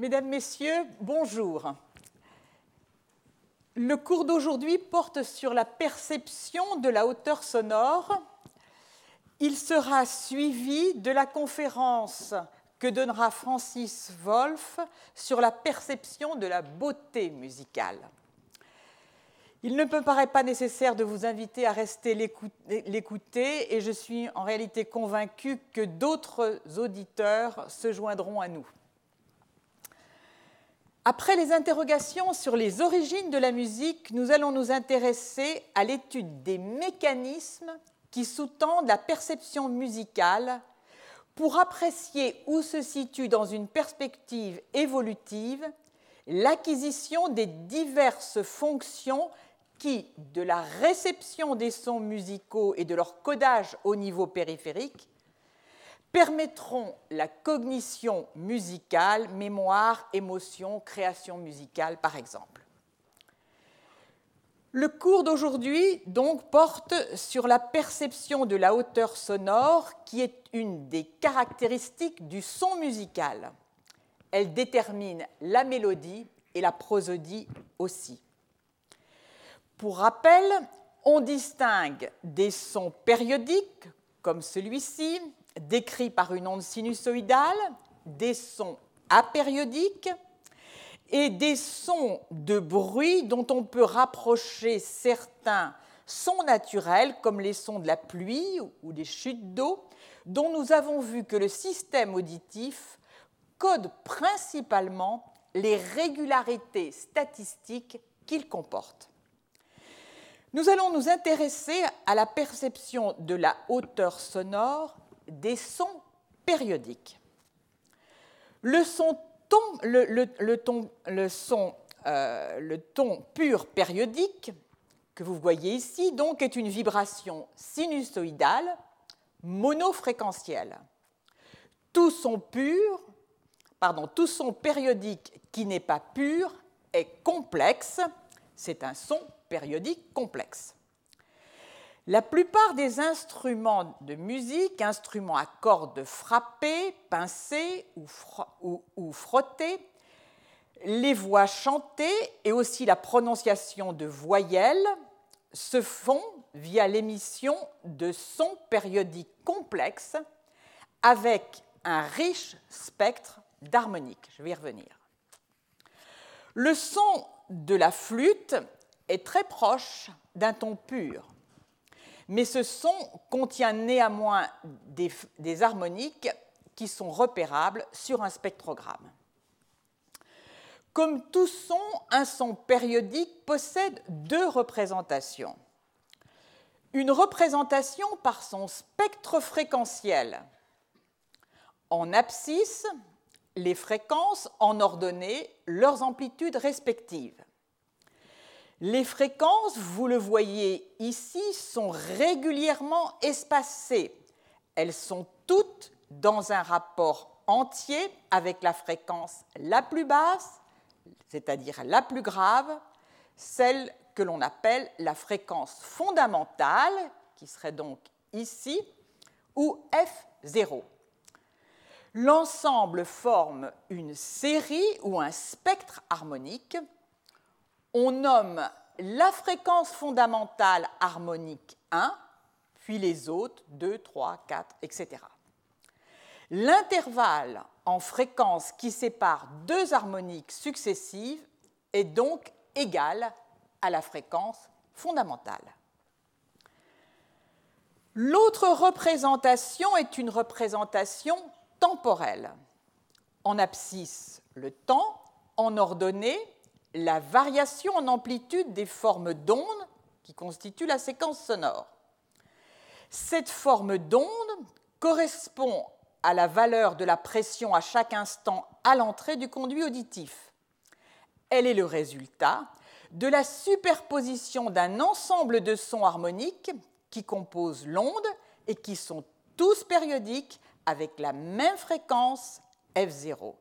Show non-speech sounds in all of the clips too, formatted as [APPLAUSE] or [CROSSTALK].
Mesdames, Messieurs, bonjour. Le cours d'aujourd'hui porte sur la perception de la hauteur sonore. Il sera suivi de la conférence que donnera Francis Wolff sur la perception de la beauté musicale. Il ne me paraît pas nécessaire de vous inviter à rester l'écouter et je suis en réalité convaincu que d'autres auditeurs se joindront à nous. Après les interrogations sur les origines de la musique, nous allons nous intéresser à l'étude des mécanismes qui sous-tendent la perception musicale pour apprécier où se situe dans une perspective évolutive l'acquisition des diverses fonctions qui, de la réception des sons musicaux et de leur codage au niveau périphérique, permettront la cognition musicale, mémoire, émotion, création musicale, par exemple. Le cours d'aujourd'hui donc porte sur la perception de la hauteur sonore qui est une des caractéristiques du son musical. Elle détermine la mélodie et la prosodie aussi. Pour rappel, on distingue des sons périodiques, comme celui-ci, décrits par une onde sinusoïdale, des sons apériodiques et des sons de bruit dont on peut rapprocher certains sons naturels, comme les sons de la pluie ou des chutes d'eau, dont nous avons vu que le système auditif code principalement les régularités statistiques qu'il comporte. Nous allons nous intéresser à la perception de la hauteur sonore des sons périodiques. Le son, euh, ton pur périodique que vous voyez ici donc est une vibration sinusoïdale monofréquentielle. Tout son pur, pardon, tout son périodique qui n'est pas pur est complexe, c'est un son périodique complexe. La plupart des instruments de musique, instruments à cordes frappées, pincées ou, frottées, les voix chantées et aussi la prononciation de voyelles se font via l'émission de sons périodiques complexes avec un riche spectre d'harmonique. Je vais y revenir. Le son de la flûte est très proche d'un ton pur, mais ce son contient néanmoins des, harmoniques qui sont repérables sur un spectrogramme. Comme tout son, un son périodique possède deux représentations. Une représentation par son spectre fréquentiel. En abscisse, les fréquences en ordonnée, leurs amplitudes respectives. Les fréquences, vous le voyez ici, sont régulièrement espacées. Elles sont toutes dans un rapport entier avec la fréquence la plus basse, c'est-à-dire la plus grave, celle que l'on appelle la fréquence fondamentale, qui serait donc ici, ou F0. L'ensemble forme une série ou un spectre harmonique on nomme la fréquence fondamentale harmonique 1, puis les autres 2, 3, 4, etc. L'intervalle en fréquence qui sépare deux harmoniques successives est donc égal à la fréquence fondamentale. L'autre représentation est une représentation temporelle. En abscisse, le temps, en ordonnée, la variation en amplitude des formes d'ondes qui constituent la séquence sonore. Cette forme d'onde correspond à la valeur de la pression à chaque instant à l'entrée du conduit auditif. Elle est le résultat de la superposition d'un ensemble de sons harmoniques qui composent l'onde et qui sont tous périodiques avec la même fréquence F0.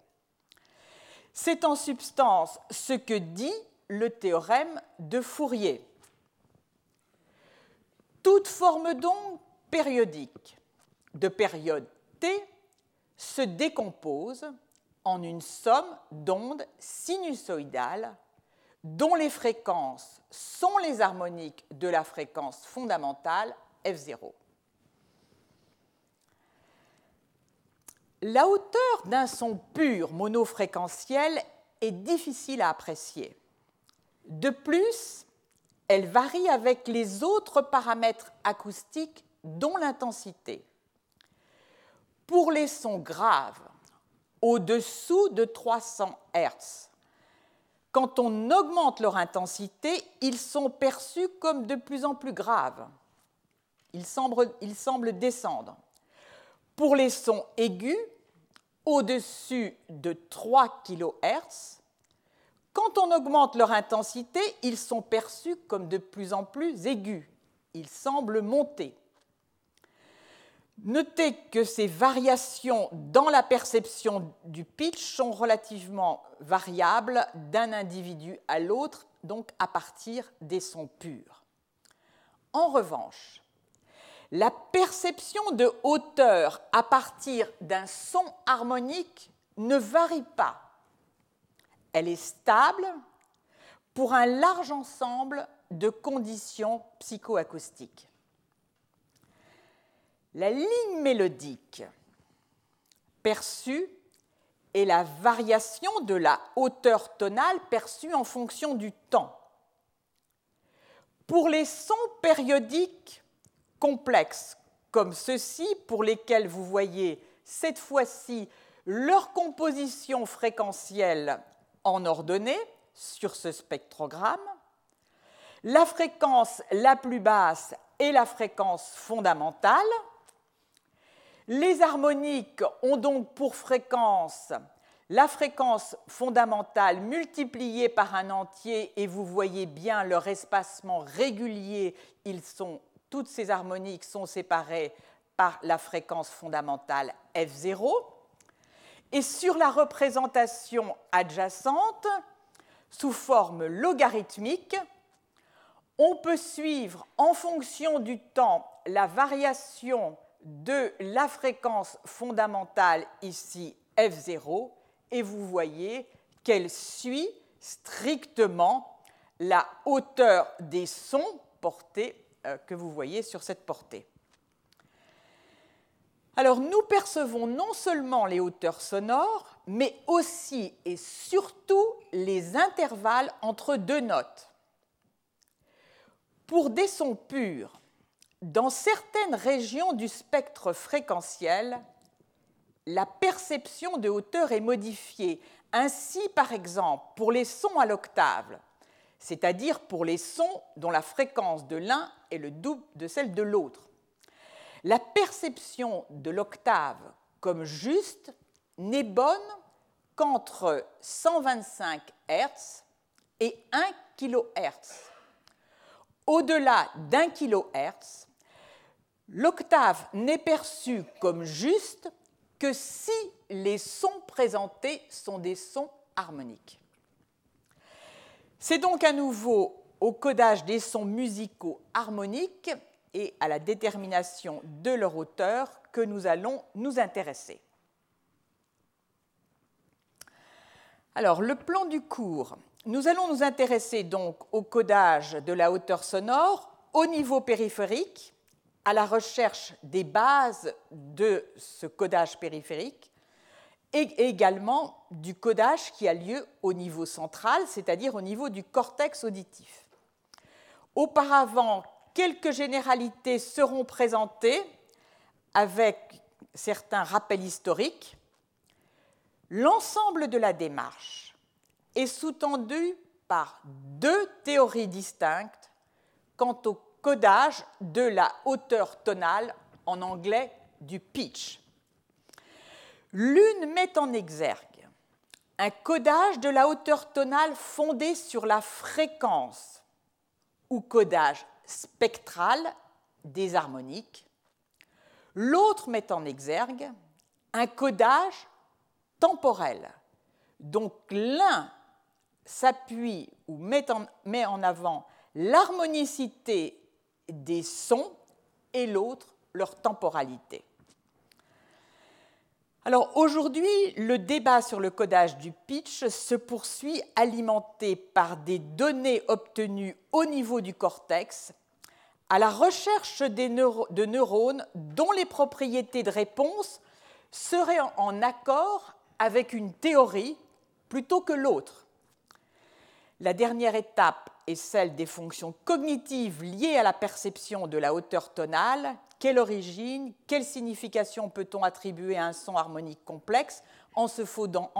C'est en substance ce que dit le théorème de Fourier. Toute forme d'onde périodique de période t se décompose en une somme d'ondes sinusoïdales dont les fréquences sont les harmoniques de la fréquence fondamentale F0. La hauteur d'un son pur monofréquentiel est difficile à apprécier. De plus, elle varie avec les autres paramètres acoustiques, dont l'intensité. Pour les sons graves, au-dessous de 300 Hz, quand on augmente leur intensité, ils sont perçus comme de plus en plus graves. Ils semblent, ils semblent descendre. Pour les sons aigus, au-dessus de 3 kHz, quand on augmente leur intensité, ils sont perçus comme de plus en plus aigus. Ils semblent monter. Notez que ces variations dans la perception du pitch sont relativement variables d'un individu à l'autre, donc à partir des sons purs. En revanche, la perception de hauteur à partir d'un son harmonique ne varie pas. Elle est stable pour un large ensemble de conditions psychoacoustiques. La ligne mélodique perçue est la variation de la hauteur tonale perçue en fonction du temps. Pour les sons périodiques complexes comme ceux-ci, pour lesquels vous voyez cette fois-ci leur composition fréquentielle en ordonnée sur ce spectrogramme, la fréquence la plus basse est la fréquence fondamentale, les harmoniques ont donc pour fréquence la fréquence fondamentale multipliée par un entier, et vous voyez bien leur espacement régulier, ils sont, toutes ces harmoniques sont séparées par la fréquence fondamentale F0. Et sur la représentation adjacente, sous forme logarithmique, on peut suivre en fonction du temps la variation de la fréquence fondamentale ici F0 et vous voyez qu'elle suit strictement la hauteur des sons portés que vous voyez sur cette portée. Alors nous percevons non seulement les hauteurs sonores, mais aussi et surtout les intervalles entre deux notes. Pour des sons purs, dans certaines régions du spectre fréquentiel, la perception de hauteur est modifiée. Ainsi, par exemple, pour les sons à l'octave, c'est-à-dire pour les sons dont la fréquence de l'un est le double de celle de l'autre. La perception de l'octave comme juste n'est bonne qu'entre 125 Hz et 1 kHz. Au-delà d'un kHz, L'octave n'est perçue comme juste que si les sons présentés sont des sons harmoniques. C'est donc à nouveau au codage des sons musicaux harmoniques et à la détermination de leur hauteur que nous allons nous intéresser. Alors, le plan du cours. Nous allons nous intéresser donc au codage de la hauteur sonore au niveau périphérique, à la recherche des bases de ce codage périphérique et également du codage qui a lieu au niveau central, c'est-à-dire au niveau du cortex auditif. Auparavant, quelques généralités seront présentées avec certains rappels historiques. L'ensemble de la démarche est sous-tendu par deux théories distinctes quant au codage de la hauteur tonale, en anglais du pitch. L'une met en exergue un codage de la hauteur tonale fondé sur la fréquence ou codage spectral des harmoniques. L'autre met en exergue un codage temporel. Donc l'un s'appuie ou met en, met en avant l'harmonicité des sons et l'autre leur temporalité. Alors aujourd'hui, le débat sur le codage du pitch se poursuit alimenté par des données obtenues au niveau du cortex à la recherche de neurones dont les propriétés de réponse seraient en accord avec une théorie plutôt que l'autre. La dernière étape est celle des fonctions cognitives liées à la perception de la hauteur tonale. Quelle origine, quelle signification peut-on attribuer à un son harmonique complexe en se, fondant,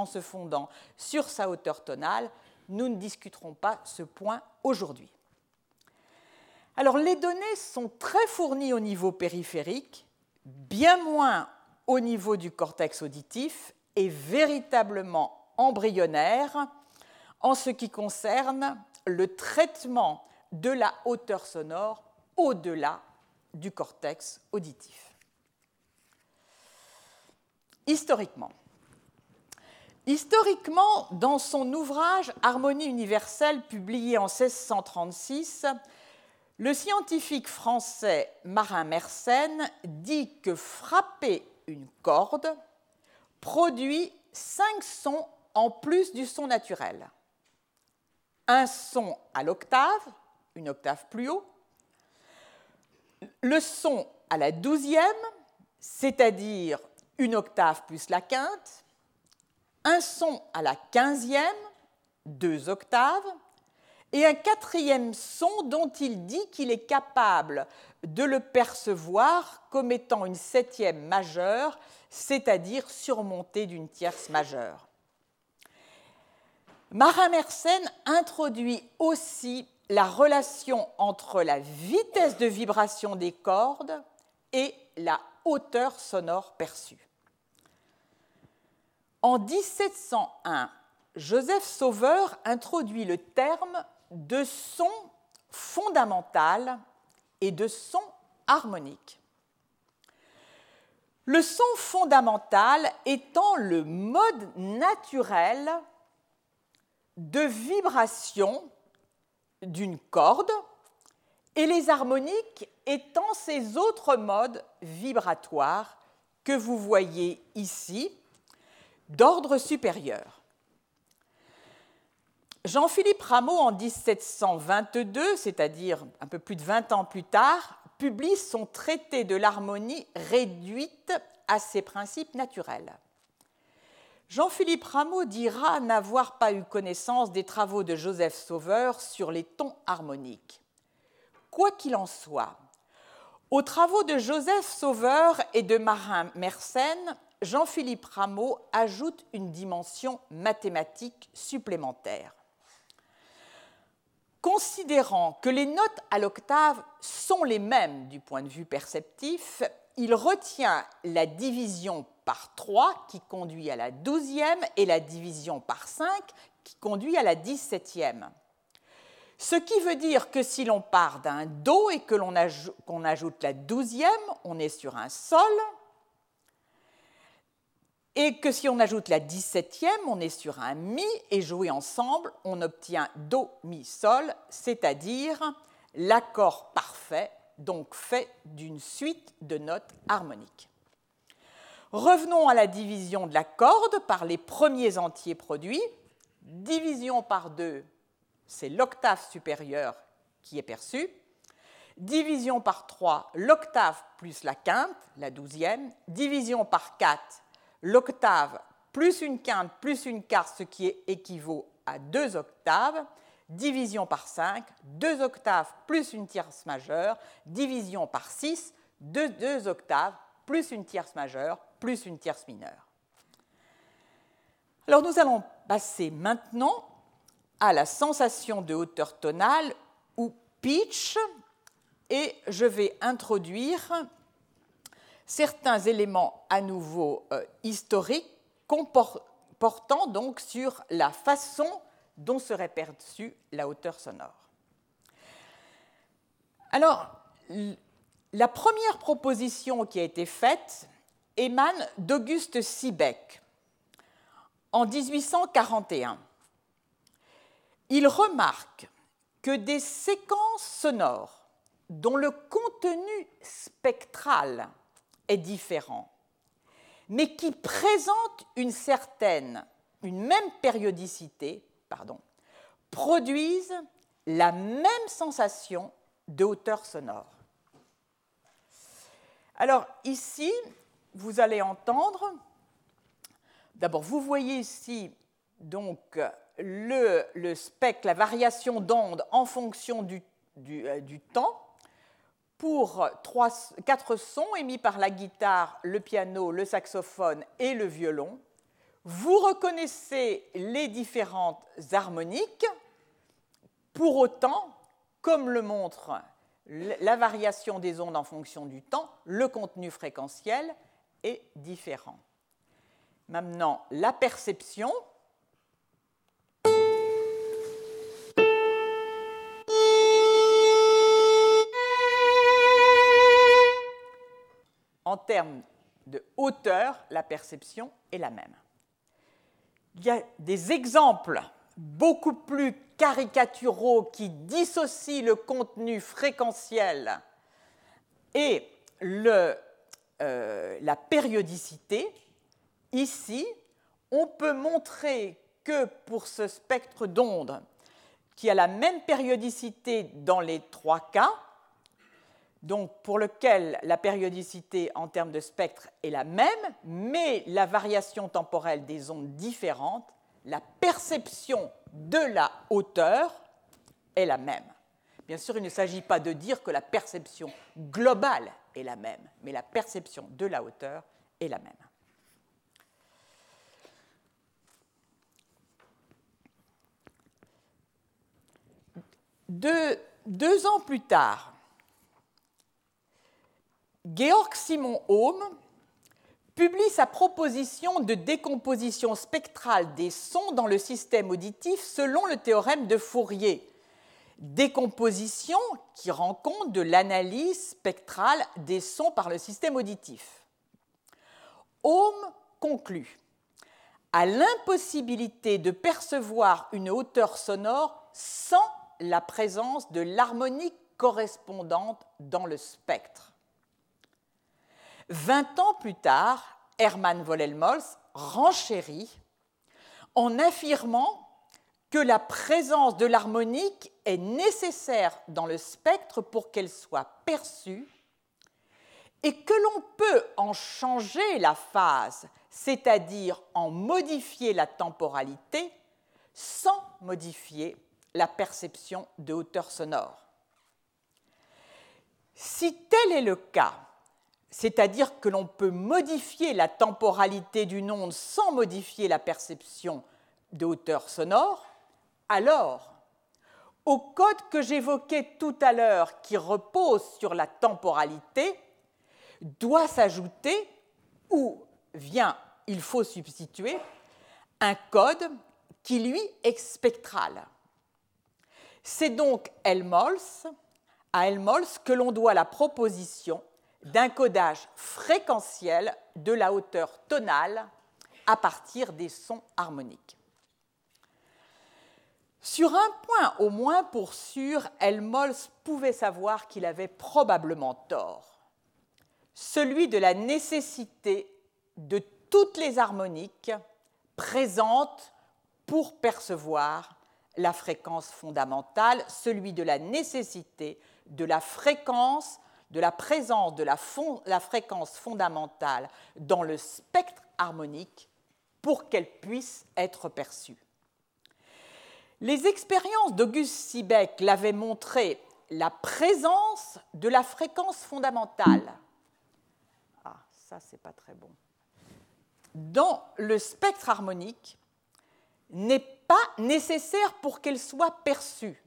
sur sa hauteur tonale? Nous ne discuterons pas ce point aujourd'hui. Alors les données sont très fournies au niveau périphérique, bien moins au niveau du cortex auditif et véritablement embryonnaires en ce qui concerne le traitement de la hauteur sonore au-delà du cortex auditif. Historiquement, Historiquement, dans son ouvrage Harmonie universelle publié en 1636, le scientifique français Marin Mersenne dit que frapper une corde produit cinq sons en plus du son naturel. Un son à l'octave, une octave plus haut, le son à la douzième, c'est-à-dire une octave plus la quinte, un son à la quinzième, deux octaves, et un quatrième son dont il dit qu'il est capable de le percevoir comme étant une septième majeure, c'est-à-dire surmontée d'une tierce majeure. Marin Mersenne introduit aussi la relation entre la vitesse de vibration des cordes et la hauteur sonore perçue. En 1701, Joseph Sauveur introduit le terme de son fondamental et de son harmonique. Le son fondamental étant le mode naturel de vibration d'une corde et les harmoniques étant ces autres modes vibratoires que vous voyez ici d'ordre supérieur. Jean-Philippe Rameau, en 1722, c'est-à-dire un peu plus de 20 ans plus tard, publie son traité de l'harmonie réduite à ses principes naturels. Jean-Philippe Rameau dira n'avoir pas eu connaissance des travaux de Joseph Sauveur sur les tons harmoniques. Quoi qu'il en soit, aux travaux de Joseph Sauveur et de Marin Mersenne, Jean-Philippe Rameau ajoute une dimension mathématique supplémentaire. Considérant que les notes à l'octave sont les mêmes du point de vue perceptif, il retient la division par 3 qui conduit à la 12e et la division par 5 qui conduit à la 17e. Ce qui veut dire que si l'on part d'un Do et que l'on ajoute la 12e, on est sur un Sol, et que si on ajoute la 17e, on est sur un Mi, et joué ensemble, on obtient Do, Mi, Sol, c'est-à-dire l'accord parfait, donc fait d'une suite de notes harmoniques. Revenons à la division de la corde par les premiers entiers produits. Division par 2, c'est l'octave supérieure qui est perçue. Division par 3, l'octave plus la quinte, la douzième. Division par 4, l'octave plus une quinte plus une quarte, ce qui équivaut à deux octaves. Division par 5, deux octaves plus une tierce majeure. Division par 6, deux, deux octaves plus une tierce majeure plus une tierce mineure. Alors nous allons passer maintenant à la sensation de hauteur tonale ou pitch et je vais introduire certains éléments à nouveau euh, historiques portant donc sur la façon dont serait perçue la hauteur sonore. Alors, la première proposition qui a été faite émane d'Auguste Siebeck en 1841. Il remarque que des séquences sonores dont le contenu spectral est différent, mais qui présentent une certaine, une même périodicité, produisent la même sensation de hauteur sonore. Alors ici, vous allez entendre, d'abord vous voyez ici donc le, spectre, la variation d'onde en fonction du, euh, temps pour quatre sons émis par la guitare, le piano, le saxophone et le violon. Vous reconnaissez les différentes harmoniques. Pour autant, comme le montre la variation des ondes en fonction du temps, le contenu fréquentiel est différent. Maintenant, la perception, en termes de hauteur, la perception est la même. Il y a des exemples beaucoup plus caricaturaux qui dissocient le contenu fréquentiel et euh, la périodicité. Ici, on peut montrer que pour ce spectre d'ondes, qui a la même périodicité dans les trois cas, donc pour lequel la périodicité en termes de spectre est la même, mais la variation temporelle des ondes différentes, la perception de la hauteur est la même. Bien sûr, il ne s'agit pas de dire que la perception globale est la même, mais la perception de la hauteur est la même. deux ans plus tard, Georg Simon Ohm publie sa proposition de décomposition spectrale des sons dans le système auditif selon le théorème de Fourier. Décomposition qui rend compte de l'analyse spectrale des sons par le système auditif. Ohm conclut à l'impossibilité de percevoir une hauteur sonore sans la présence de l'harmonique correspondante dans le spectre. Vingt ans plus tard, Hermann Vollelmolz renchérit en affirmant que la présence de l'harmonique est nécessaire dans le spectre pour qu'elle soit perçue et que l'on peut en changer la phase, c'est-à-dire en modifier la temporalité sans modifier la perception de hauteur sonore. Si tel est le cas, c'est-à-dire que l'on peut modifier la temporalité d'une onde sans modifier la perception de hauteur sonore, alors, au code que j'évoquais tout à l'heure qui repose sur la temporalité, doit s'ajouter, ou vient, il faut substituer, un code qui, lui, est spectral. C'est donc à Helmholtz que l'on doit la proposition d'un codage fréquentiel de la hauteur tonale à partir des sons harmoniques. Sur un point au moins pour sûr, Helmholtz pouvait savoir qu'il avait probablement tort, celui de la nécessité de toutes les harmoniques présentes pour percevoir la fréquence fondamentale, celui de la nécessité de la fréquence de la présence de la, fréquence fondamentale dans le spectre harmonique pour qu'elle puisse être perçue. Les expériences d'Auguste Siebeck l'avaient montré la présence de la fréquence fondamentale. Ah. Dans le spectre harmonique n'est pas nécessaire pour qu'elle soit perçue.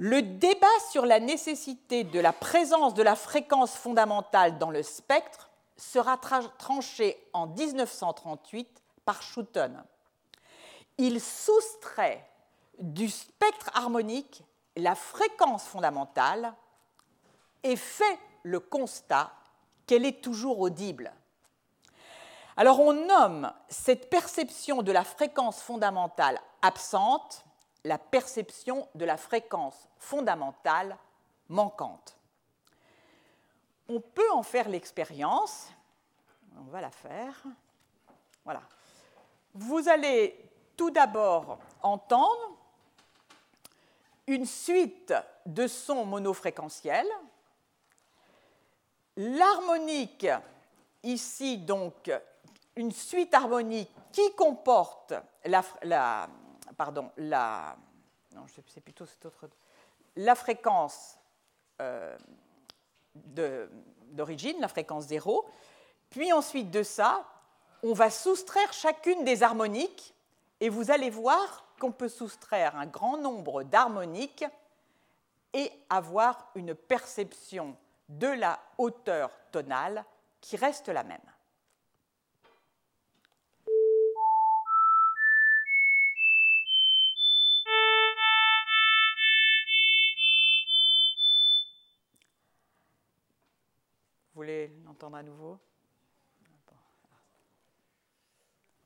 Le débat sur la nécessité de la présence de la fréquence fondamentale dans le spectre sera tranché en 1938 par Schouten. Il soustrait du spectre harmonique la fréquence fondamentale et fait le constat qu'elle est toujours audible. Alors on nomme cette perception de la fréquence fondamentale absente la perception de la fréquence fondamentale manquante. On peut en faire l'expérience. on va la faire. Voilà. Vous allez tout d'abord entendre une suite de sons monofréquentiels. L'harmonique, ici donc, une suite harmonique qui comporte la, pardon, la, non, c'est plutôt autre, la fréquence euh, d'origine, la fréquence zéro. Puis ensuite de ça, on va soustraire chacune des harmoniques et vous allez voir qu'on peut soustraire un grand nombre d'harmoniques et avoir une perception de la hauteur tonale qui reste la même.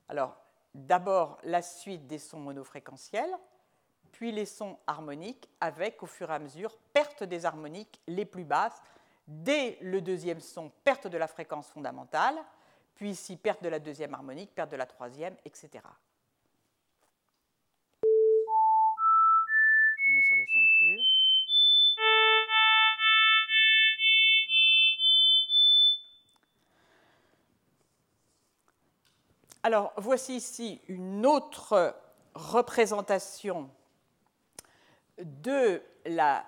Alors, d'abord la suite des sons monofréquentiels, puis les sons harmoniques, avec au fur et à mesure perte des harmoniques les plus basses. Dès le deuxième son, perte de la fréquence fondamentale, puis ici perte de la deuxième harmonique, perte de la troisième, etc. Alors, voici ici une autre représentation de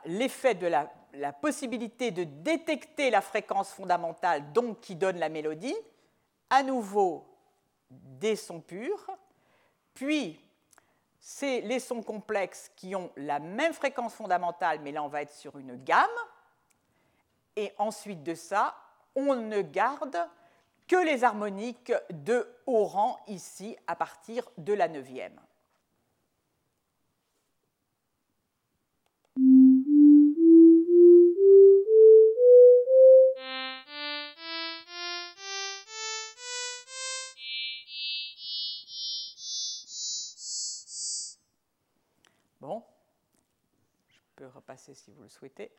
l'effet de la, possibilité de détecter la fréquence fondamentale, donc qui donne la mélodie. À nouveau, des sons purs, puis c'est les sons complexes qui ont la même fréquence fondamentale, mais là on va être sur une gamme. Et ensuite de ça, on ne garde que les harmoniques de haut rang ici à partir de la neuvième. Bon, je peux repasser si vous le souhaitez.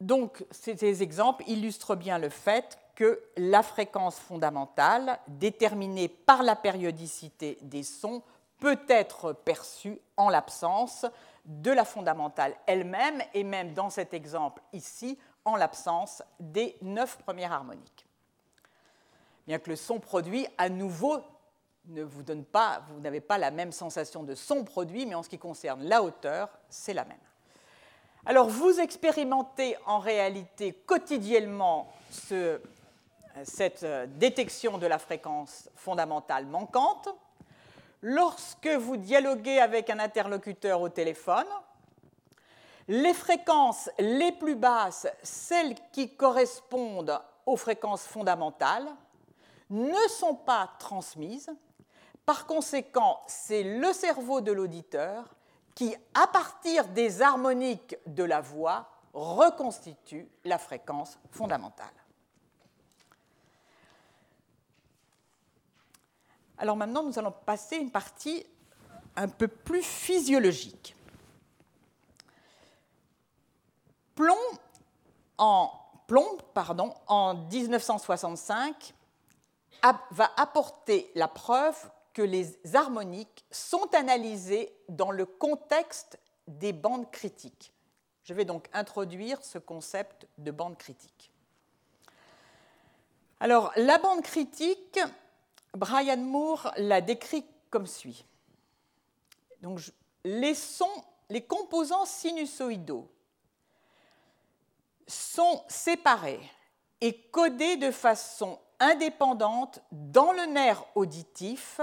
Donc, ces exemples illustrent bien le fait que la fréquence fondamentale, déterminée par la périodicité des sons, peut être perçue en l'absence de la fondamentale elle-même, et même dans cet exemple ici, en l'absence des neuf premières harmoniques. Bien que le son produit, à nouveau, ne vous donne pas, vous n'avez pas la même sensation de son produit, mais en ce qui concerne la hauteur, c'est la même. Alors vous expérimentez en réalité quotidiennement cette euh, détection de la fréquence fondamentale manquante. Lorsque vous dialoguez avec un interlocuteur au téléphone, les fréquences les plus basses, celles qui correspondent aux fréquences fondamentales, ne sont pas transmises. Par conséquent, c'est le cerveau de l'auditeur qui, à partir des harmoniques de la voix, reconstitue la fréquence fondamentale. Alors maintenant, nous allons passer une partie un peu plus physiologique. Plomb, en, en 1965, va apporter la preuve que les harmoniques sont analysées dans le contexte des bandes critiques. Je vais donc introduire ce concept de bande critique. Alors, la bande critique, Brian Moore l'a décrit comme suit. Donc, les sons, les composants sinusoïdaux sont séparés et codés de façon indépendante dans le nerf auditif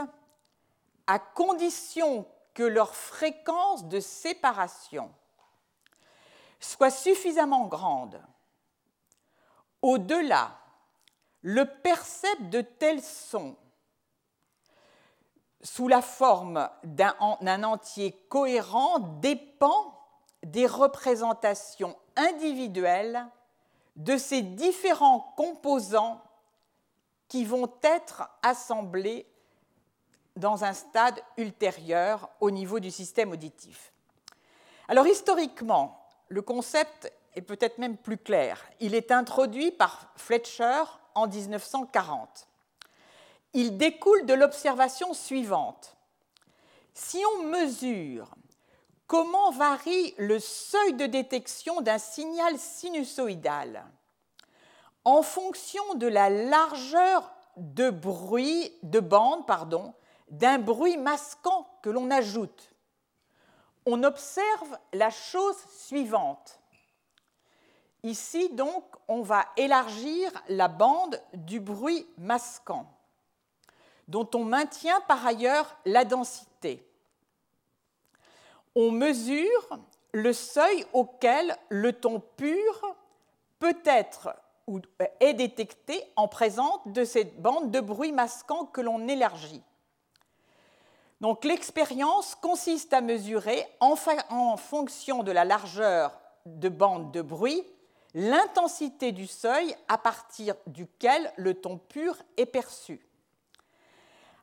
à condition que leur fréquence de séparation soit suffisamment grande. Au-delà, le percept de tels sons sous la forme d'un entier cohérent dépend des représentations individuelles de ces différents composants qui vont être assemblés dans un stade ultérieur au niveau du système auditif. Alors historiquement, le concept est peut-être même plus clair. Il est introduit par Fletcher en 1940. Il découle de l'observation suivante. Si on mesure comment varie le seuil de détection d'un signal sinusoïdal en fonction de la largeur de bruit de bande pardon, d'un bruit masquant que l'on ajoute. On observe la chose suivante. Ici, donc, on va élargir la bande du bruit masquant, dont on maintient par ailleurs la densité. On mesure le seuil auquel le ton pur peut être ou est détecté en présence de cette bande de bruit masquant que l'on élargit. Donc l'expérience consiste à mesurer en, fonction de la largeur de bande de bruit l'intensité du seuil à partir duquel le ton pur est perçu.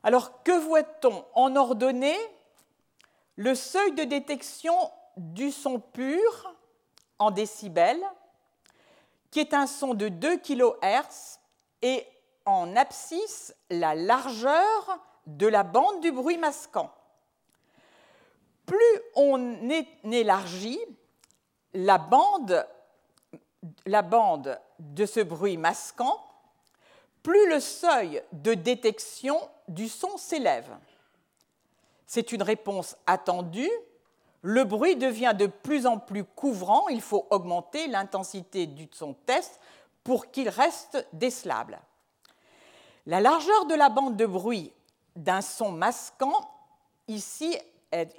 Alors que voit-on en ordonnée? Le seuil de détection du son pur en décibels, qui est un son de 2 kHz, et en abscisse la largeur de la bande du bruit masquant. Plus on élargit la bande, la bande de ce bruit masquant, plus le seuil de détection du son s'élève. C'est une réponse attendue. Le bruit devient de plus en plus couvrant. Il faut augmenter l'intensité du son test pour qu'il reste décelable. La largeur de la bande de bruit d'un son masquant. Ici,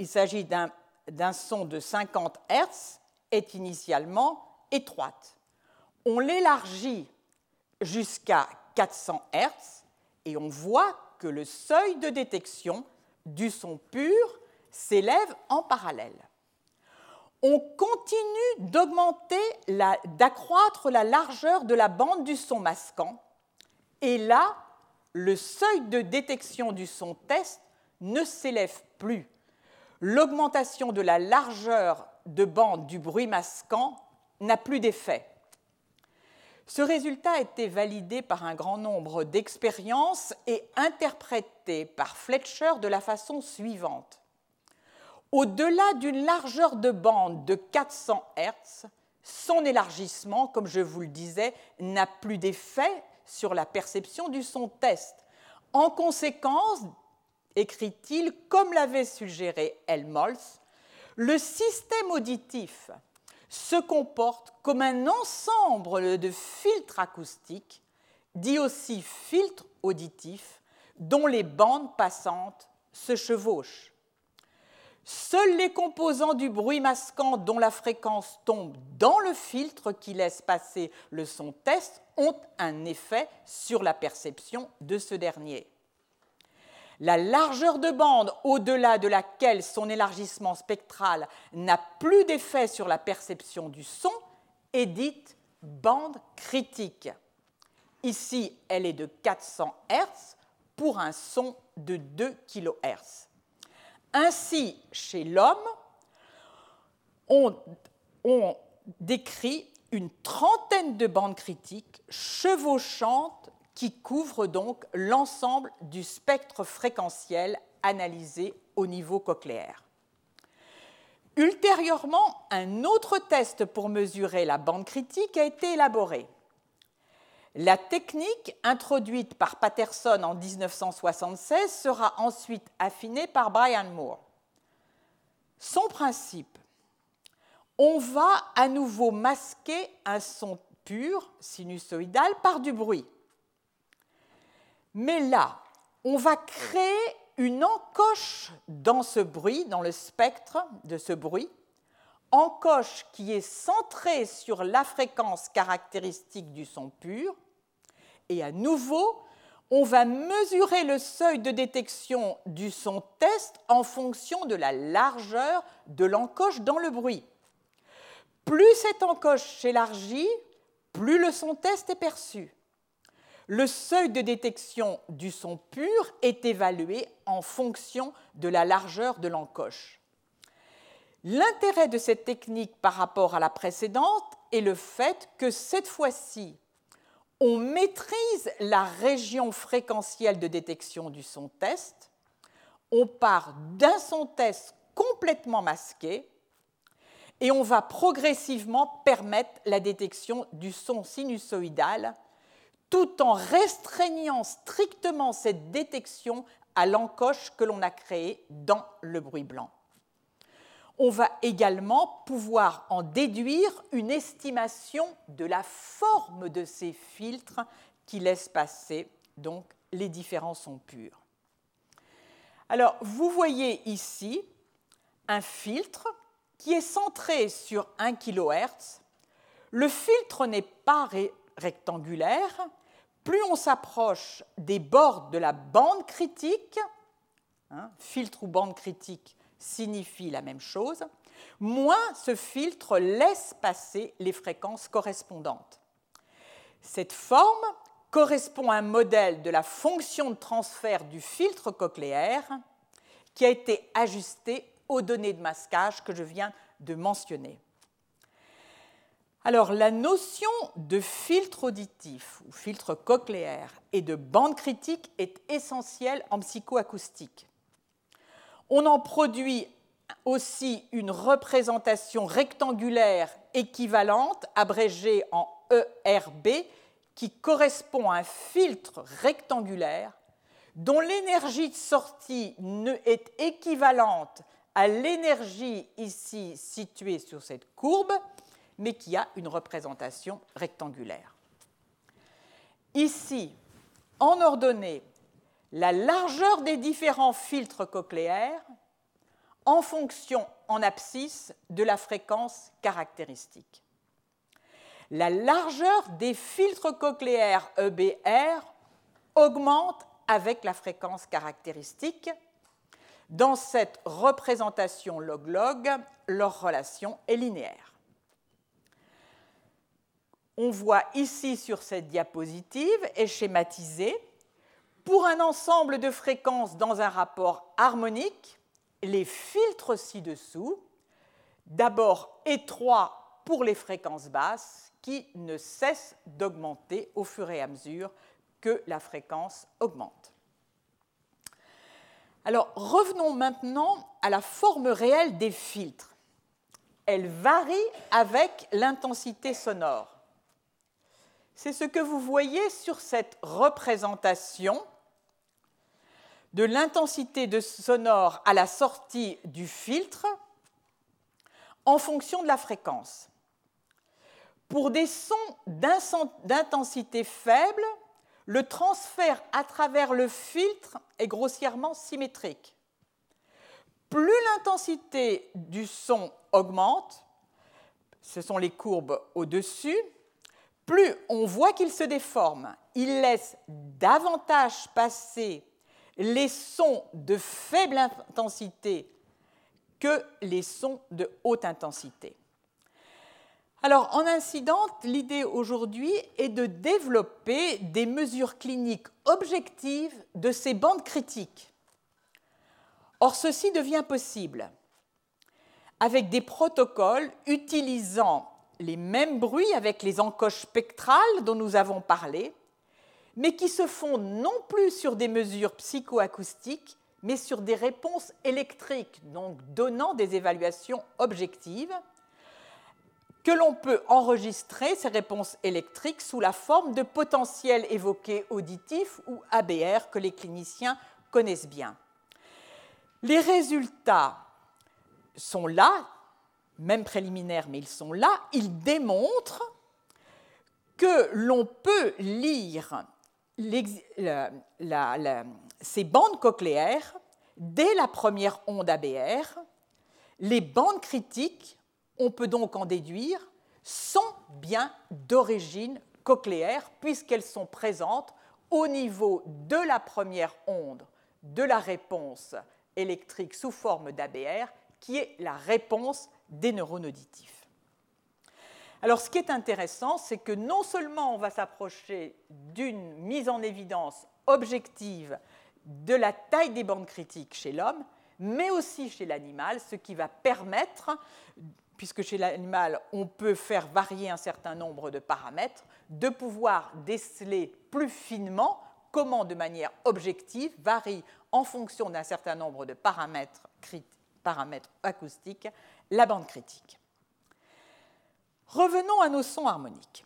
il s'agit d'un son de 50 Hz, est initialement étroite. On l'élargit jusqu'à 400 Hz et on voit que le seuil de détection du son pur s'élève en parallèle. On continue d'augmenter, d'accroître la largeur de la bande du son masquant et là, le seuil de détection du son test ne s'élève plus. L'augmentation de la largeur de bande du bruit masquant n'a plus d'effet. Ce résultat a été validé par un grand nombre d'expériences et interprété par Fletcher de la façon suivante. Au-delà d'une largeur de bande de 400 Hz, son élargissement, comme je vous le disais, n'a plus d'effet sur la perception du son test. En conséquence, écrit-il, comme l'avait suggéré Helmholtz, le système auditif se comporte comme un ensemble de filtres acoustiques, dit aussi filtres auditifs, dont les bandes passantes se chevauchent. Seuls les composants du bruit masquant dont la fréquence tombe dans le filtre qui laisse passer le son test ont un effet sur la perception de ce dernier. La largeur de bande au-delà de laquelle son élargissement spectral n'a plus d'effet sur la perception du son est dite bande critique. Ici, elle est de 400 Hz pour un son de 2 kHz. Ainsi, chez l'homme, on, décrit une trentaine de bandes critiques chevauchantes qui couvrent donc l'ensemble du spectre fréquentiel analysé au niveau cochléaire. Ultérieurement, un autre test pour mesurer la bande critique a été élaboré. La technique introduite par Patterson en 1976 sera ensuite affinée par Brian Moore. Son principe, on va à nouveau masquer un son pur, sinusoïdal, par du bruit. Mais là, on va créer une encoche dans ce bruit, dans le spectre de ce bruit, encoche qui est centrée sur la fréquence caractéristique du son pur, et à nouveau, on va mesurer le seuil de détection du son test en fonction de la largeur de l'encoche dans le bruit. Plus cette encoche s'élargit, plus le son test est perçu. Le seuil de détection du son pur est évalué en fonction de la largeur de l'encoche. L'intérêt de cette technique par rapport à la précédente est le fait que cette fois-ci, on maîtrise la région fréquentielle de détection du son test, on part d'un son test complètement masqué et on va progressivement permettre la détection du son sinusoïdal tout en restreignant strictement cette détection à l'encoche que l'on a créée dans le bruit blanc. On va également pouvoir en déduire une estimation de la forme de ces filtres qui laissent passer donc les différents sons purs. Alors, vous voyez ici un filtre qui est centré sur 1 kHz. Le filtre n'est pas rectangulaire. Plus on s'approche des bords de la bande critique, hein, filtre ou bande critique signifie la même chose, moins ce filtre laisse passer les fréquences correspondantes. Cette forme correspond à un modèle de la fonction de transfert du filtre cochléaire qui a été ajusté aux données de masquage que je viens de mentionner. Alors, la notion de filtre auditif ou filtre cochléaire et de bande critique est essentielle en psychoacoustique. On en produit aussi une représentation rectangulaire équivalente, abrégée en ERB, qui correspond à un filtre rectangulaire dont l'énergie de sortie est équivalente à l'énergie ici située sur cette courbe, mais qui a une représentation rectangulaire. Ici, en ordonnée, la largeur des différents filtres cochléaires en fonction en abscisse de la fréquence caractéristique. La largeur des filtres cochléaires EBR augmente avec la fréquence caractéristique. Dans cette représentation log-log, leur relation est linéaire. On voit ici sur cette diapositive est schématisé pour un ensemble de fréquences dans un rapport harmonique, les filtres ci-dessous, d'abord étroits pour les fréquences basses qui ne cessent d'augmenter au fur et à mesure que la fréquence augmente. Alors revenons maintenant à la forme réelle des filtres. Elle varie avec l'intensité sonore. C'est ce que vous voyez sur cette représentation de l'intensité de sonore à la sortie du filtre en fonction de la fréquence. Pour des sons d'intensité faible, le transfert à travers le filtre est grossièrement symétrique. Plus l'intensité du son augmente, ce sont les courbes au-dessus, plus on voit qu'il se déforme. Il laisse davantage passer les sons de faible intensité que les sons de haute intensité. Alors, en incidente, l'idée aujourd'hui est de développer des mesures cliniques objectives de ces bandes critiques. Or, ceci devient possible avec des protocoles utilisant les mêmes bruits avec les encoches spectrales dont nous avons parlé, mais qui se font non plus sur des mesures psychoacoustiques, mais sur des réponses électriques, donc donnant des évaluations objectives, que l'on peut enregistrer ces réponses électriques sous la forme de potentiels évoqués auditifs ou ABR que les cliniciens connaissent bien. Les résultats sont là, même préliminaires, mais ils sont là. Ils démontrent que l'on peut lire ces bandes cochléaires dès la première onde ABR. Les bandes critiques on peut donc en déduire, sont bien d'origine cochléaire puisqu'elles sont présentes au niveau de la première onde de la réponse électrique sous forme d'ABR, qui est la réponse des neurones auditifs. Alors ce qui est intéressant, c'est que non seulement on va s'approcher d'une mise en évidence objective de la taille des bandes critiques chez l'homme, mais aussi chez l'animal, ce qui va permettre, puisque chez l'animal on peut faire varier un certain nombre de paramètres, de pouvoir déceler plus finement comment de manière objective varie en fonction d'un certain nombre de paramètres, paramètres acoustiques la bande critique. Revenons à nos sons harmoniques.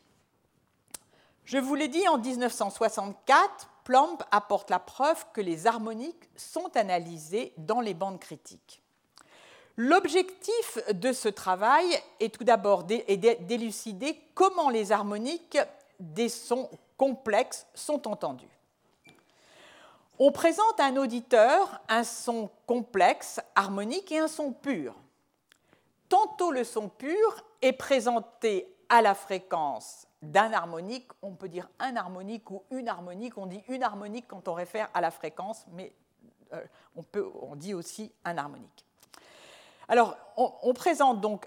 Je vous l'ai dit, en 1964, Plomb apporte la preuve que les harmoniques sont analysées dans les bandes critiques. L'objectif de ce travail est tout d'abord d'élucider comment les harmoniques des sons complexes sont entendus. On présente à un auditeur un son complexe, harmonique et un son pur. Tantôt le son pur est présenté à la fréquence d'un harmonique, on peut dire un harmonique ou une harmonique, on dit une harmonique quand on réfère à la fréquence, mais euh, on, peut, dit aussi un harmonique. Alors, on, présente donc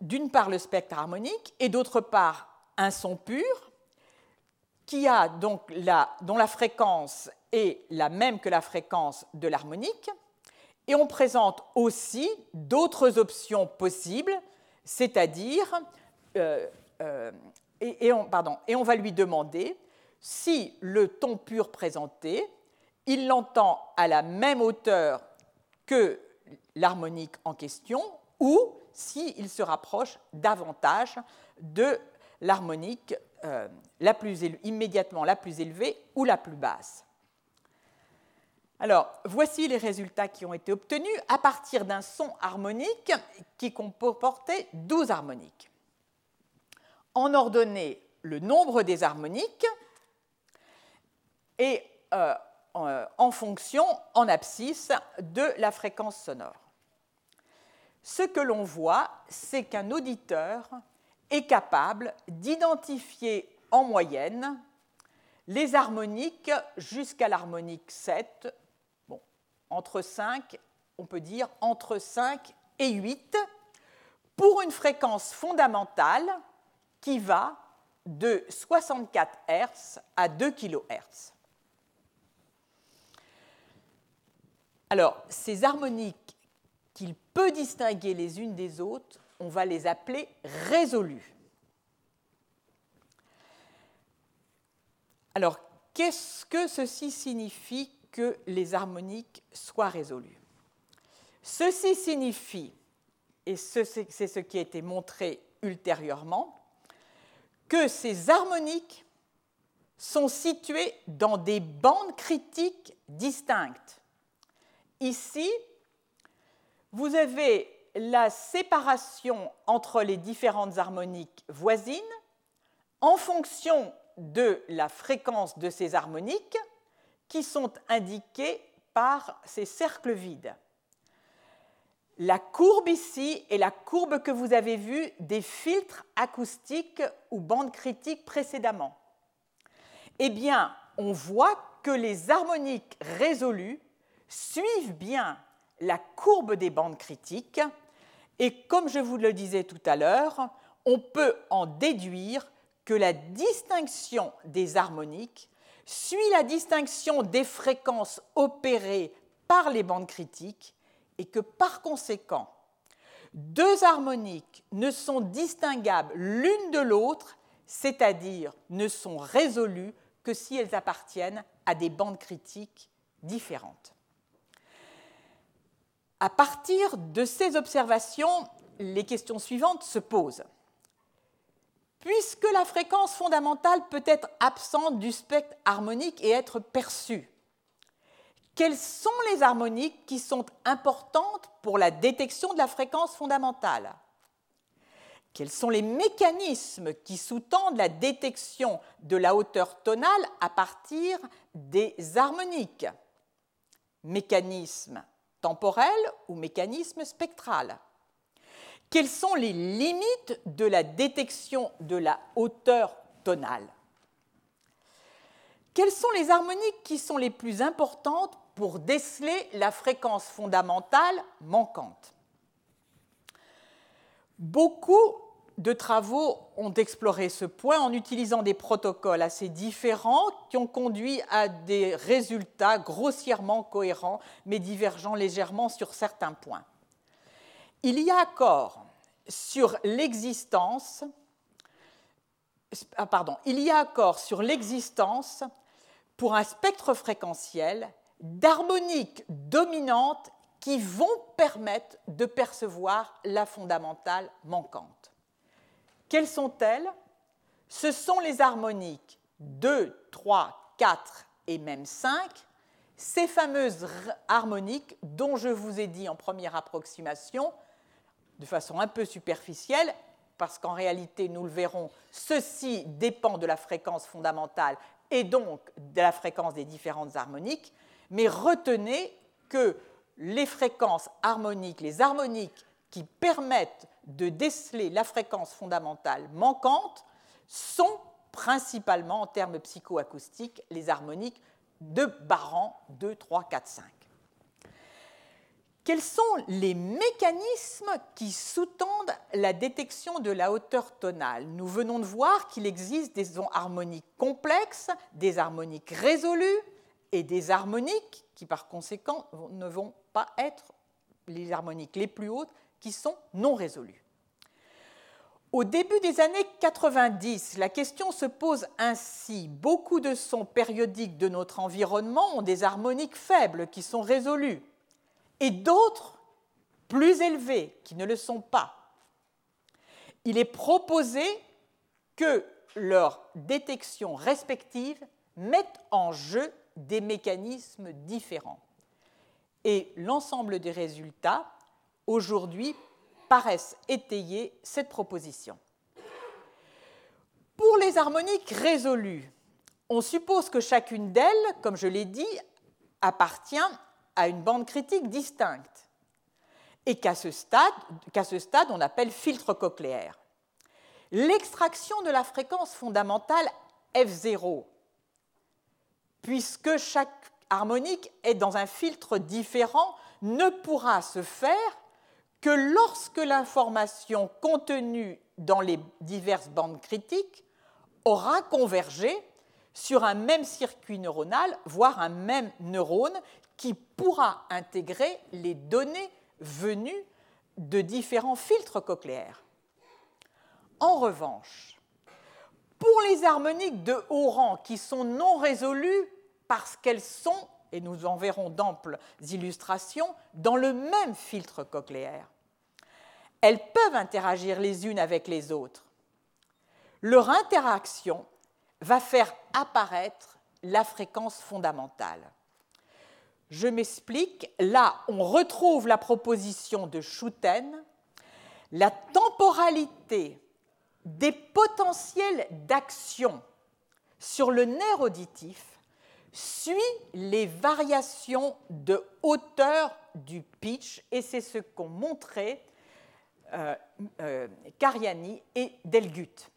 d'une part le spectre harmonique et d'autre part un son pur qui a donc la, dont la fréquence est la même que la fréquence de l'harmonique. Et on présente aussi d'autres options possibles, c'est-à-dire, euh, euh, et, on, va lui demander si le ton pur présenté, il l'entend à la même hauteur que l'harmonique en question, ou s'il se rapproche davantage de l'harmonique euh, immédiatement la plus élevée ou la plus basse. Alors, voici les résultats qui ont été obtenus à partir d'un son harmonique qui comportait 12 harmoniques. On ordonnait le nombre des harmoniques et euh, en fonction, en abscisse, de la fréquence sonore. Ce que l'on voit, c'est qu'un auditeur est capable d'identifier en moyenne les harmoniques jusqu'à l'harmonique 7, bon, entre 5, on peut dire entre 5 et 8, pour une fréquence fondamentale qui va de 64 Hz à 2 kHz. Alors, ces harmoniques qu'il peut distinguer les unes des autres on va les appeler résolus. Alors, qu'est-ce que ceci signifie que les harmoniques soient résolus Ceci signifie, et c'est ce qui a été montré ultérieurement, que ces harmoniques sont situées dans des bandes critiques distinctes. Ici, vous avez la séparation entre les différentes harmoniques voisines en fonction de la fréquence de ces harmoniques qui sont indiquées par ces cercles vides. La courbe ici est la courbe que vous avez vue des filtres acoustiques ou bandes critiques précédemment. Eh bien, on voit que les harmoniques résolues suivent bien la courbe des bandes critiques et comme je vous le disais tout à l'heure, on peut en déduire que la distinction des harmoniques suit la distinction des fréquences opérées par les bandes critiques et que par conséquent, deux harmoniques ne sont distinguables l'une de l'autre, c'est-à-dire ne sont résolues que si elles appartiennent à des bandes critiques différentes. À partir de ces observations, les questions suivantes se posent. Puisque la fréquence fondamentale peut être absente du spectre harmonique et être perçue, quelles sont les harmoniques qui sont importantes pour la détection de la fréquence fondamentale? Quels sont les mécanismes qui sous-tendent la détection de la hauteur tonale à partir des harmoniques? Mécanismes temporel ou mécanisme spectral? Quelles sont les limites de la détection de la hauteur tonale? Quelles sont les harmoniques qui sont les plus importantes pour déceler la fréquence fondamentale manquante? Beaucoup de travaux ont exploré ce point en utilisant des protocoles assez différents qui ont conduit à des résultats grossièrement cohérents mais divergeant légèrement sur certains points. Il y a accord sur l'existence ah, pardon, il y a accord sur l'existence pour un spectre fréquentiel d'harmoniques dominantes qui vont permettre de percevoir la fondamentale manquante. Quelles sont-elles? Ce sont les harmoniques 2, 3, 4 et même 5, ces fameuses harmoniques dont je vous ai dit en première approximation, de façon un peu superficielle, parce qu'en réalité, nous le verrons, ceci dépend de la fréquence fondamentale et donc de la fréquence des différentes harmoniques, mais retenez que les fréquences harmoniques, les harmoniques qui permettent de déceler la fréquence fondamentale manquante sont principalement en termes psychoacoustiques les harmoniques de Baran 2, 3, 4, 5. Quels sont les mécanismes qui sous-tendent la détection de la hauteur tonale? Nous venons de voir qu'il existe des harmoniques complexes, des harmoniques résolues et des harmoniques qui par conséquent ne vont pas être les harmoniques les plus hautes qui sont non résolues. Au début des années 90, la question se pose ainsi. Beaucoup de sons périodiques de notre environnement ont des harmoniques faibles qui sont résolues et d'autres plus élevés qui ne le sont pas. Il est proposé que leur détection respective mette en jeu des mécanismes différents. Et l'ensemble des résultats, aujourd'hui, paraissent étayer cette proposition. Pour les harmoniques résolues, on suppose que chacune d'elles, comme je l'ai dit, appartient à une bande critique distincte et qu'à ce, stade, ce stade, on appelle filtre cochléaire. L'extraction de la fréquence fondamentale F0, puisque chaque harmonique est dans un filtre différent, ne pourra se faire que lorsque l'information contenue dans les diverses bandes critiques aura convergé sur un même circuit neuronal, voire un même neurone qui pourra intégrer les données venues de différents filtres cochléaires. En revanche, pour les harmoniques de haut rang qui sont non résolues parce qu'elles sont, et nous en verrons d'amples illustrations, dans le même filtre cochléaire, elles peuvent interagir les unes avec les autres. Leur interaction va faire apparaître la fréquence fondamentale. Je m'explique. Là, on retrouve la proposition de Schouten. La temporalité des potentiels d'action sur le nerf auditif suit les variations de hauteur du pitch, et c'est ce qu'ont montré euh, euh, Cariani et Delgut.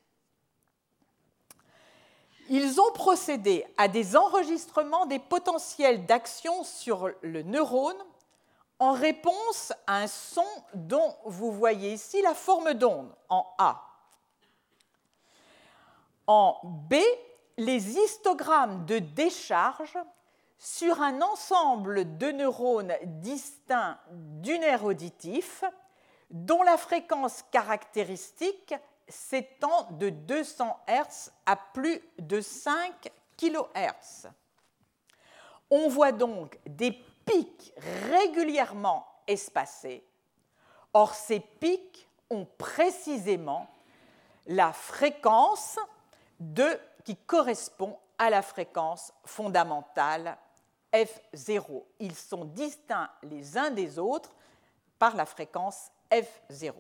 Ils ont procédé à des enregistrements des potentiels d'action sur le neurone en réponse à un son dont vous voyez ici la forme d'onde en A. En B, les histogrammes de décharge sur un ensemble de neurones distincts du nerf auditif dont la fréquence caractéristique s'étend de 200 Hz à plus de 5 kHz. On voit donc des pics régulièrement espacés. Or, ces pics ont précisément la fréquence de, qui correspond à la fréquence fondamentale F0. Ils sont distincts les uns des autres par la fréquence F0.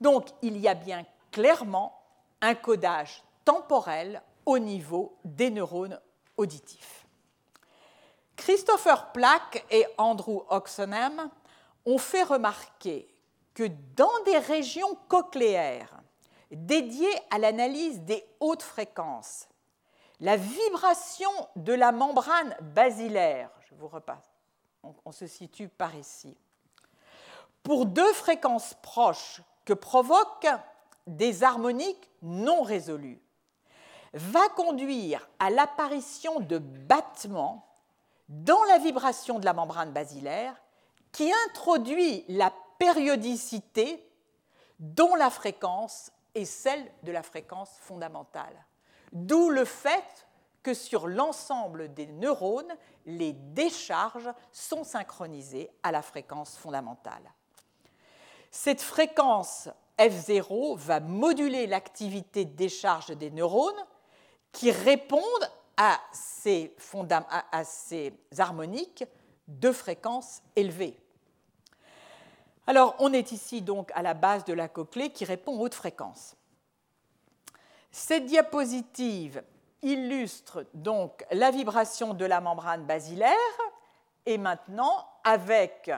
Donc il y a bien clairement un codage temporel au niveau des neurones auditifs. Christopher Plack et Andrew Oxenham ont fait remarquer que dans des régions cochléaires dédiées à l'analyse des hautes fréquences, la vibration de la membrane basilaire, je vous repasse, on, se situe par ici, pour deux fréquences proches que provoquent des harmoniques non résolues va conduire à l'apparition de battements dans la vibration de la membrane basilaire qui introduit la périodicité dont la fréquence est celle de la fréquence fondamentale. D'où le fait que sur l'ensemble des neurones, les décharges sont synchronisées à la fréquence fondamentale. Cette fréquence F0 va moduler l'activité de décharge des neurones qui répondent à ces, harmoniques de fréquence élevée. Alors, on est ici donc à la base de la cochlée qui répond aux hautes fréquences. Cette diapositive illustre donc la vibration de la membrane basilaire et maintenant avec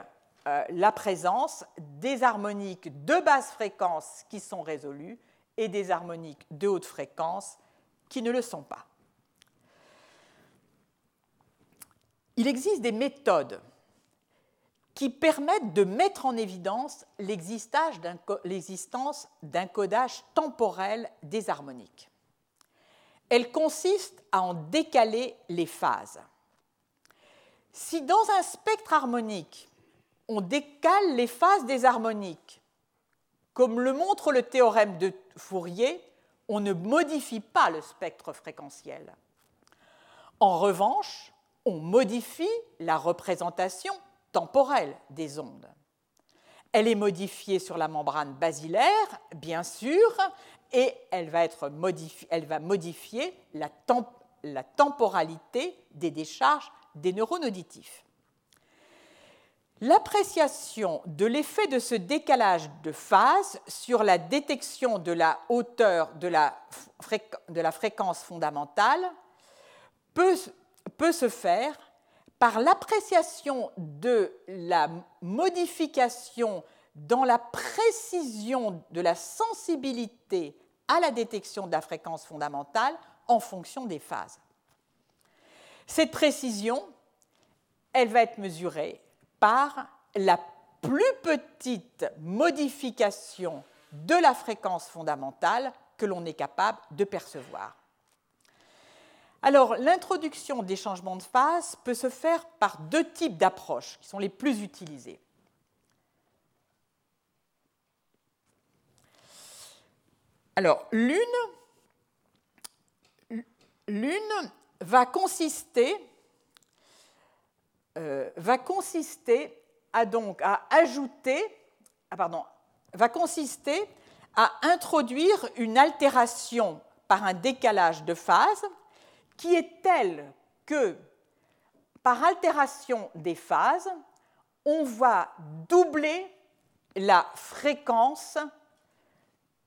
euh, la présence des harmoniques de basse fréquence qui sont résolues et des harmoniques de haute fréquence qui ne le sont pas. Il existe des méthodes qui permettent de mettre en évidence l'existence d'un codage temporel des harmoniques. Elle consiste à en décaler les phases. Si dans un spectre harmonique, on décale les phases des harmoniques, comme le montre le théorème de Fourier, on ne modifie pas le spectre fréquentiel. En revanche, on modifie la représentation temporelle des ondes. Elle est modifiée sur la membrane basilaire, bien sûr, et elle va, modifier la temporalité des décharges des neurones auditifs. L'appréciation de l'effet de ce décalage de phase sur la détection de la hauteur de la, fréquence fondamentale peut, peut se faire par l'appréciation de la modification dans la précision de la sensibilité à la détection de la fréquence fondamentale en fonction des phases. Cette précision, elle va être mesurée par la plus petite modification de la fréquence fondamentale que l'on est capable de percevoir. Alors, l'introduction des changements de phase peut se faire par deux types d'approches qui sont les plus utilisées. Alors, l'une, va consister, euh, va consister à donc à ajouter, ah, pardon, va consister à introduire une altération par un décalage de phase qui est telle que, par altération des phases, on va doubler la fréquence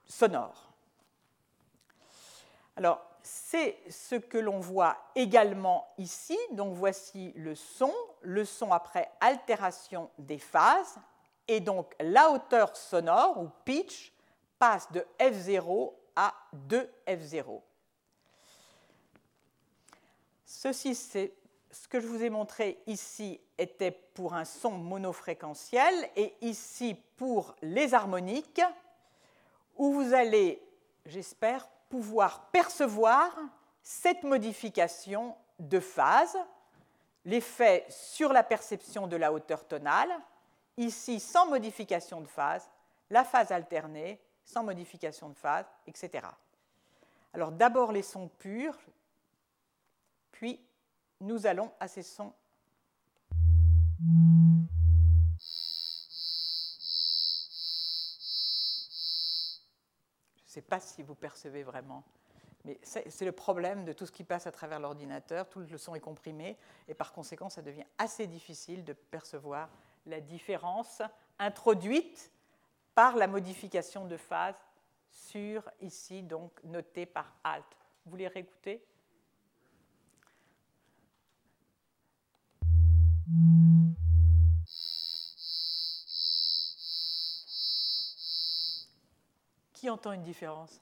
sonore. Alors, c'est ce que l'on voit également ici. Donc, voici le son, le son après altération des phases. Et donc, la hauteur sonore, ou pitch, passe de F0 à 2F0. Ceci, c'est ce que je vous ai montré ici était pour un son monofréquentiel et ici pour les harmoniques, où vous allez, j'espère, pouvoir percevoir cette modification de phase, l'effet sur la perception de la hauteur tonale, ici sans modification de phase, la phase alternée, sans modification de phase, etc. Alors d'abord les sons purs, puis, nous allons à ces sons. Je ne pas si vous percevez vraiment, mais c'est le problème de tout ce qui passe à travers l'ordinateur. Tout le son est comprimé et par conséquent, ça devient assez difficile de percevoir la différence introduite par la modification de phase sur ici, donc noté par Alt. Vous voulez réécouter? Entend une différence?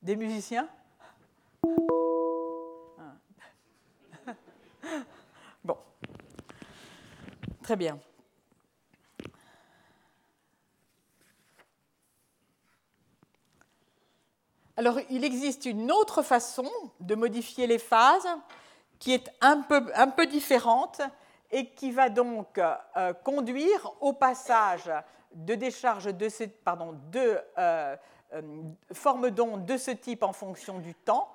Des musiciens? Ah. [LAUGHS] Bon. Très bien. Alors, il existe une autre façon de modifier les phases qui est un peu, un peu différente et qui va donc euh, conduire au passage de décharges de, ce, pardon, de euh, euh, formes d'ondes de ce type en fonction du temps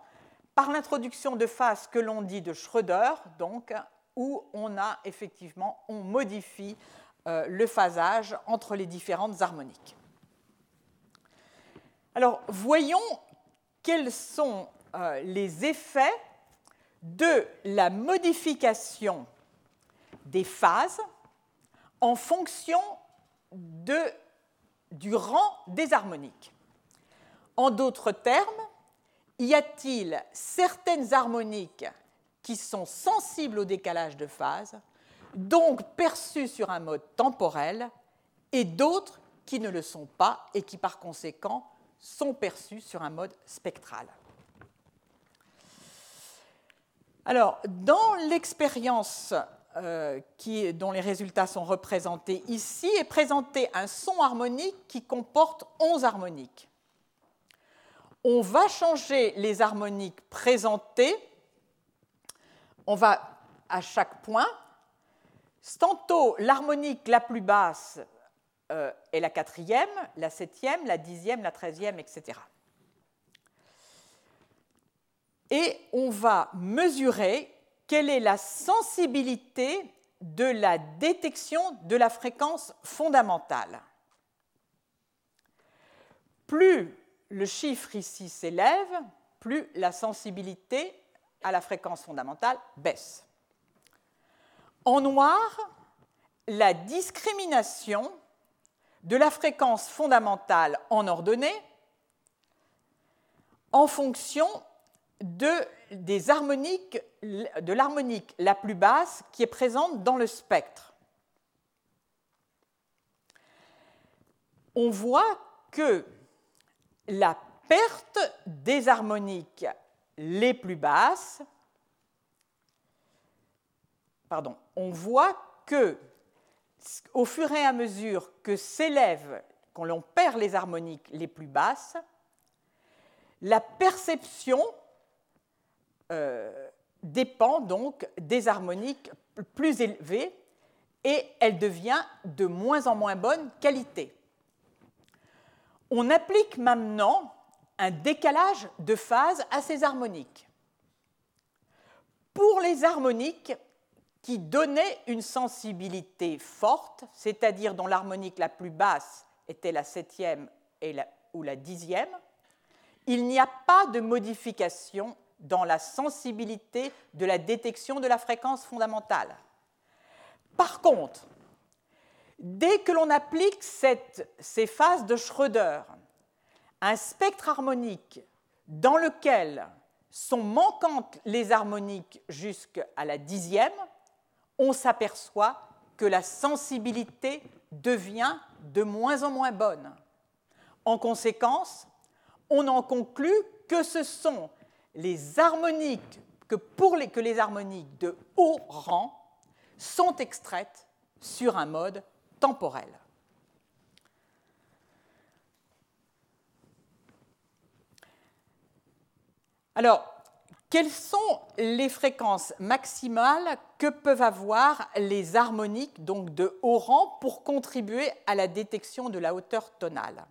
par l'introduction de phases que l'on dit de Schröder, donc, où on a effectivement, on modifie le phasage entre les différentes harmoniques. Alors, voyons quels sont les effets de la modification des phases en fonction du rang des harmoniques. En d'autres termes, y a-t-il certaines harmoniques qui sont sensibles au décalage de phase, donc perçues sur un mode temporel, et d'autres qui ne le sont pas et qui par conséquent sont perçues sur un mode spectral? Alors, dans l'expérience euh, dont les résultats sont représentés ici, est présenté un son harmonique qui comporte 11 harmoniques. On va changer les harmoniques présentées. On va à chaque point. Tantôt, l'harmonique la plus basse euh, est la quatrième, la septième, la dixième, la treizième, etc. Et on va mesurer quelle est la sensibilité de la détection de la fréquence fondamentale. Plus le chiffre ici s'élève, plus la sensibilité à la fréquence fondamentale baisse. En noir, la discrimination de la fréquence fondamentale en ordonnée en fonction de, de l'harmonique la plus basse qui est présente dans le spectre. On voit que la perte des harmoniques les plus basses, pardon, on voit que au fur et à mesure que s'élève, qu'on l'on perd les harmoniques les plus basses, la perception euh, dépend donc des harmoniques plus élevées et elle devient de moins en moins bonne qualité. On applique maintenant un décalage de phase à ces harmoniques. Pour les harmoniques qui donnaient une sensibilité forte, c'est-à-dire dont l'harmonique la plus basse était la septième ou la dixième, il n'y a pas de modification dans la sensibilité de la détection de la fréquence fondamentale. Par contre, dès que l'on applique ces phases de Schröder un spectre harmonique dans lequel sont manquantes les harmoniques jusqu'à la dixième, on s'aperçoit que la sensibilité devient de moins en moins bonne. En conséquence, on en conclut que ce sont les harmoniques, que les, que les harmoniques de haut rang sont extraites sur un mode temporel. Alors, quelles sont les fréquences maximales que peuvent avoir les harmoniques de haut rang pour contribuer à la détection de la hauteur tonale?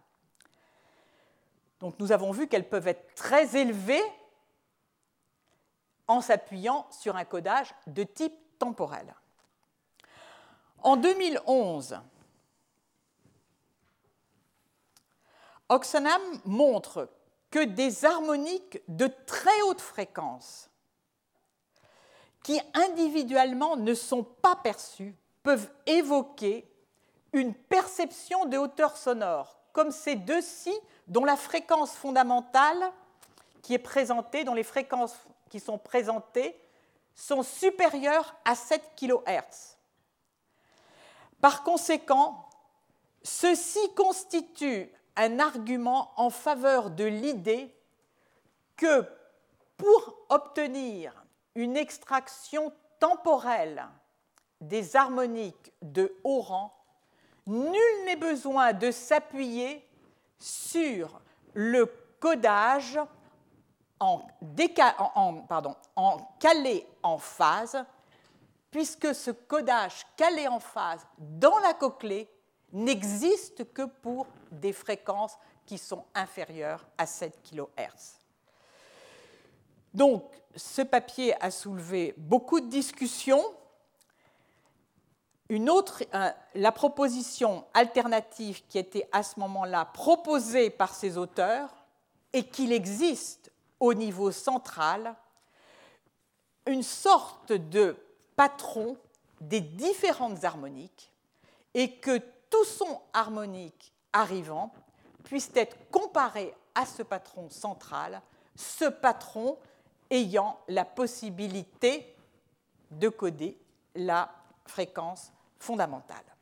Donc nous avons vu qu'elles peuvent être très élevées en s'appuyant sur un codage de type temporel. En 2011, Oxenham montre que des harmoniques de très haute fréquence, qui individuellement ne sont pas perçues, peuvent évoquer une perception de hauteur sonore, comme ces deux-ci dont la fréquence fondamentale qui est présentée, dont les fréquences qui sont présentés sont supérieurs à 7 kHz. Par conséquent, ceci constitue un argument en faveur de l'idée que pour obtenir une extraction temporelle des harmoniques de haut rang, nul n'est besoin de s'appuyer sur le codage en, en calé en phase, puisque ce codage calé en phase dans la cochlée n'existe que pour des fréquences qui sont inférieures à 7 kHz. Donc, ce papier a soulevé beaucoup de discussions. Une autre, la proposition alternative qui était à ce moment-là proposée par ces auteurs est qu'il existe au niveau central une sorte de patron des différentes harmoniques et que tout son harmonique arrivant puisse être comparé à ce patron central, ce patron ayant la possibilité de coder la fréquence fondamentale.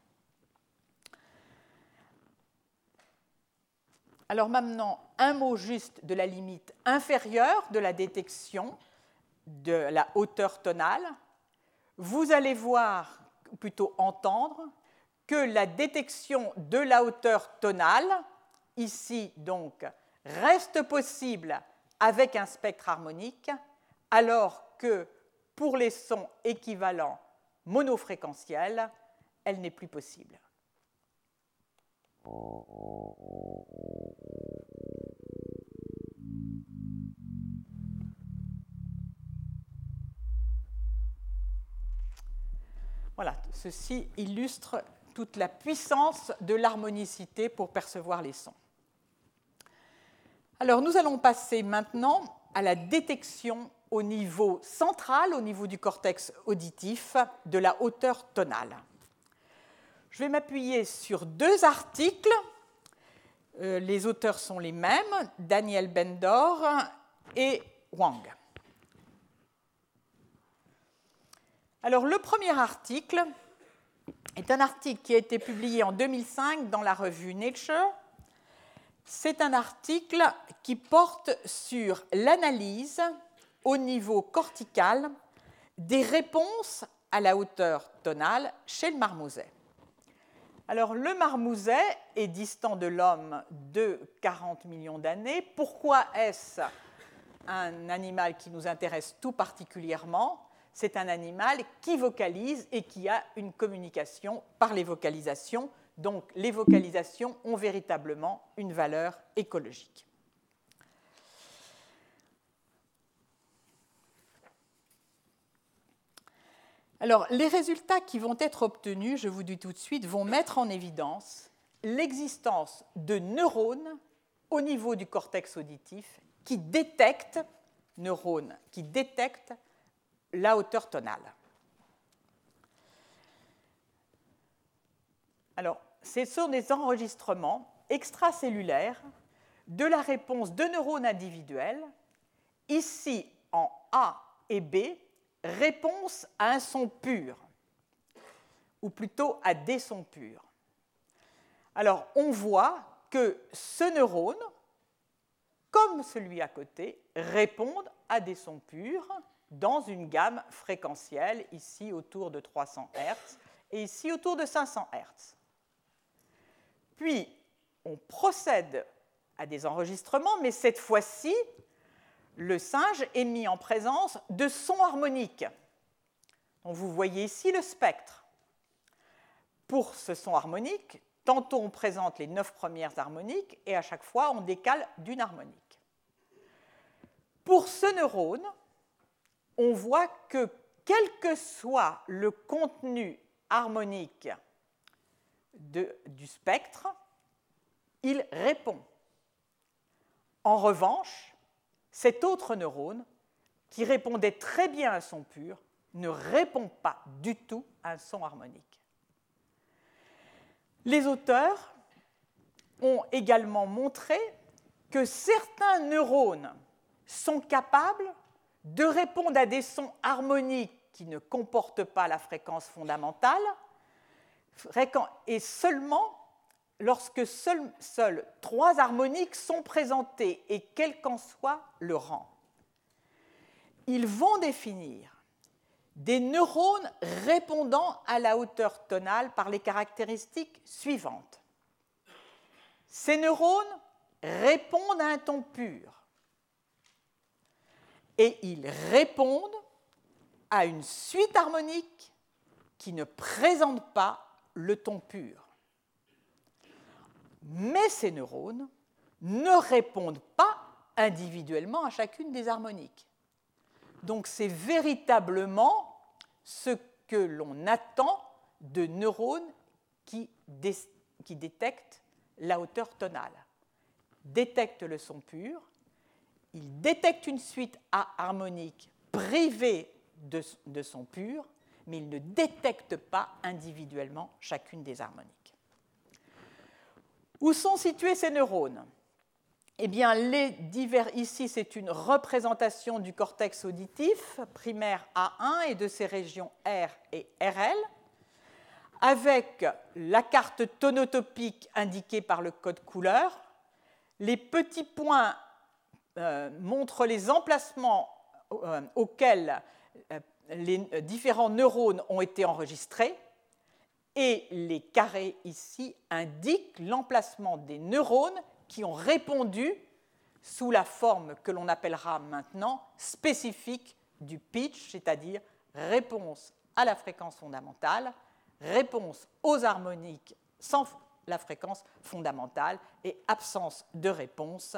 Alors maintenant, un mot juste de la limite inférieure de la détection de la hauteur tonale. Vous allez voir, plutôt entendre, que la détection de la hauteur tonale, ici donc, reste possible avec un spectre harmonique, alors que pour les sons équivalents monofréquentiels, elle n'est plus possible. Voilà, ceci illustre toute la puissance de l'harmonicité pour percevoir les sons. Alors nous allons passer maintenant à la détection au niveau central, au niveau du cortex auditif, de la hauteur tonale. Je vais m'appuyer sur deux articles. Euh, les auteurs sont les mêmes, Daniel Bendor et Wang. Alors le premier article est un article qui a été publié en 2005 dans la revue Nature. C'est un article qui porte sur l'analyse au niveau cortical des réponses à la hauteur tonale chez le marmouset. Alors le marmouset est distant de l'homme de 40 millions d'années. Pourquoi est-ce un animal qui nous intéresse tout particulièrement? C'est un animal qui vocalise et qui a une communication par les vocalisations. Donc les vocalisations ont véritablement une valeur écologique. Alors, les résultats qui vont être obtenus, je vous dis tout de suite, vont mettre en évidence l'existence de neurones au niveau du cortex auditif qui détectent, neurones qui détectent la hauteur tonale. Alors, ce sont des enregistrements extracellulaires de la réponse de neurones individuels, ici en A et B, réponse à un son pur, ou plutôt à des sons purs. Alors, on voit que ce neurone, comme celui à côté, répondent à des sons purs, dans une gamme fréquentielle, ici autour de 300 Hz et ici autour de 500 Hz. Puis, on procède à des enregistrements, mais cette fois-ci, le singe est mis en présence de sons harmoniques. Donc vous voyez ici le spectre. Pour ce son harmonique, tantôt on présente les neuf premières harmoniques et à chaque fois on décale d'une harmonique. Pour ce neurone, on voit que quel que soit le contenu harmonique du spectre, il répond. En revanche, cet autre neurone, qui répondait très bien à un son pur, ne répond pas du tout à un son harmonique. Les auteurs ont également montré que certains neurones sont capables de répondre à des sons harmoniques qui ne comportent pas la fréquence fondamentale, et seulement lorsque seuls trois harmoniques sont présentées, et quel qu'en soit le rang. Ils vont définir des neurones répondant à la hauteur tonale par les caractéristiques suivantes. Ces neurones répondent à un ton pur. Et ils répondent à une suite harmonique qui ne présente pas le ton pur. Mais ces neurones ne répondent pas individuellement à chacune des harmoniques. Donc c'est véritablement ce que l'on attend de neurones qui, détectent la hauteur tonale. Détectent le son pur, ils détectent une suite A harmonique privée de son pur, mais ils ne détectent pas individuellement chacune des harmoniques. Où sont situés ces neurones? Eh bien, les divers, ici, c'est une représentation du cortex auditif primaire A1 et de ses régions R et RL, avec la carte tonotopique indiquée par le code couleur. Les petits points euh, montrent les emplacements euh, auxquels euh, les différents neurones ont été enregistrés. Et les carrés ici indiquent l'emplacement des neurones qui ont répondu sous la forme que l'on appellera maintenant spécifique du pitch, c'est-à-dire réponse à la fréquence fondamentale, réponse aux harmoniques sans la fréquence fondamentale et absence de réponse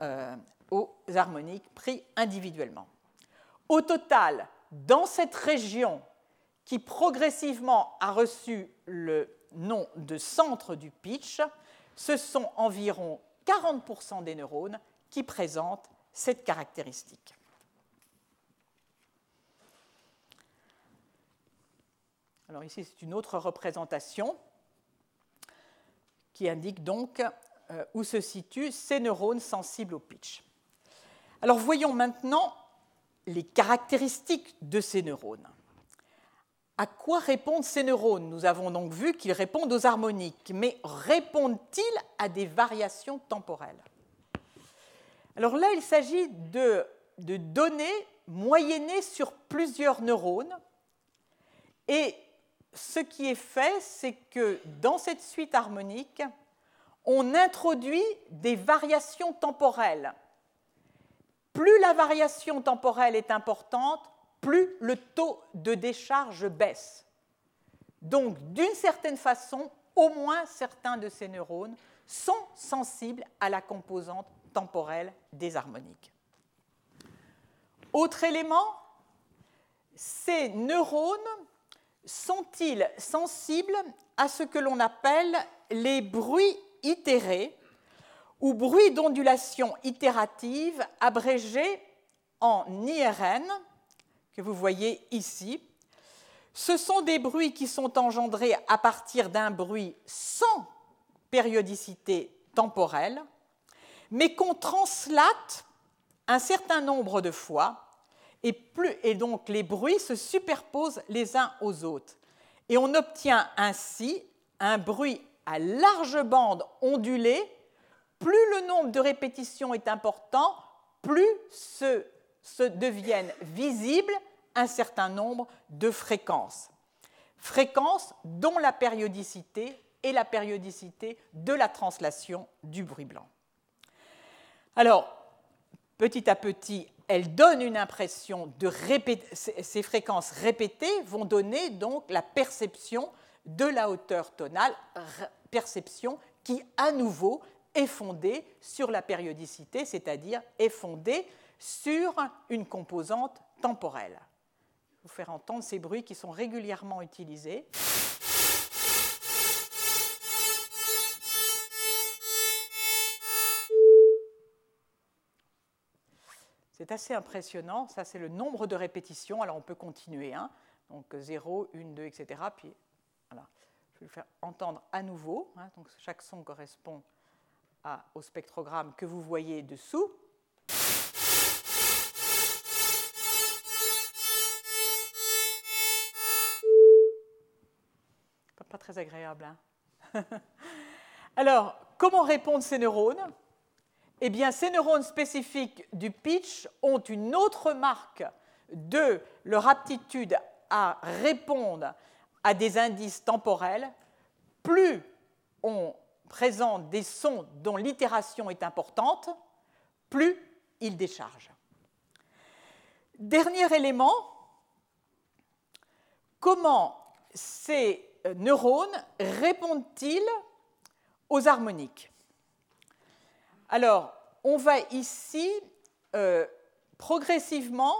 euh, aux harmoniques pris individuellement. Au total, dans cette région qui progressivement a reçu le nom de centre du pitch, ce sont environ 40% des neurones qui présentent cette caractéristique. Alors ici, c'est une autre représentation qui indique donc euh, où se situent ces neurones sensibles au pitch. Alors voyons maintenant les caractéristiques de ces neurones. À quoi répondent ces neurones? Nous avons donc vu qu'ils répondent aux harmoniques, mais répondent-ils à des variations temporelles? Alors là, il s'agit de, données moyennées sur plusieurs neurones. Et ce qui est fait, c'est que dans cette suite harmonique, on introduit des variations temporelles. Plus la variation temporelle est importante, plus le taux de décharge baisse. Donc, d'une certaine façon, au moins certains de ces neurones sont sensibles à la composante temporelle des harmoniques. Autre élément, ces neurones sont-ils sensibles à ce que l'on appelle les bruits itérés ou bruits d'ondulation itérative abrégés en IRN que vous voyez ici. Ce sont des bruits qui sont engendrés à partir d'un bruit sans périodicité temporelle, mais qu'on translate un certain nombre de fois, et, donc les bruits se superposent les uns aux autres. Et on obtient ainsi un bruit à large bande ondulée. Plus le nombre de répétitions est important, plus ce se deviennent visibles un certain nombre de fréquences. Fréquences dont la périodicité est la périodicité de la translation du bruit blanc. Alors, petit à petit, elles donnent une impression de répéter, ces fréquences répétées vont donner donc la perception de la hauteur tonale, perception qui à nouveau est fondée sur la périodicité, c'est-à-dire est fondée sur une composante temporelle. Je vais vous faire entendre ces bruits qui sont régulièrement utilisés. C'est assez impressionnant. Ça, c'est le nombre de répétitions. Alors, on peut continuer. Hein. Donc, 0, 1, 2, etc. Puis. Je vais le faire entendre à nouveau. Hein. Donc, chaque son correspond au spectrogramme que vous voyez dessous. Pas très agréable. Hein. [LAUGHS] Alors, comment répondent ces neurones? Eh bien, ces neurones spécifiques du pitch ont une autre marque de leur aptitude à répondre à des indices temporels. Plus on présente des sons dont l'itération est importante, plus il décharge. Dernier élément, comment ces neurones répondent-ils aux harmoniques Alors, on va ici euh, progressivement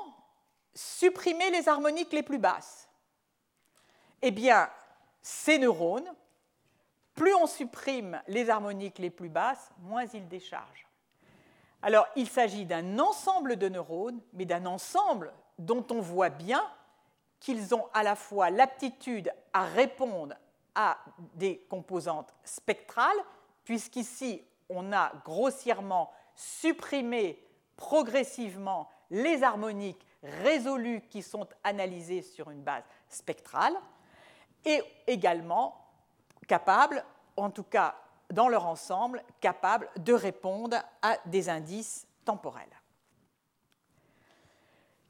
supprimer les harmoniques les plus basses. Eh bien, ces neurones, plus on supprime les harmoniques les plus basses, moins ils déchargent. Alors, il s'agit d'un ensemble de neurones, mais d'un ensemble dont on voit bien qu'ils ont à la fois l'aptitude à répondre à des composantes spectrales, puisqu'ici, on a grossièrement supprimé progressivement les harmoniques résolues qui sont analysées sur une base spectrale, et également capables, en tout cas dans leur ensemble, capables de répondre à des indices temporels.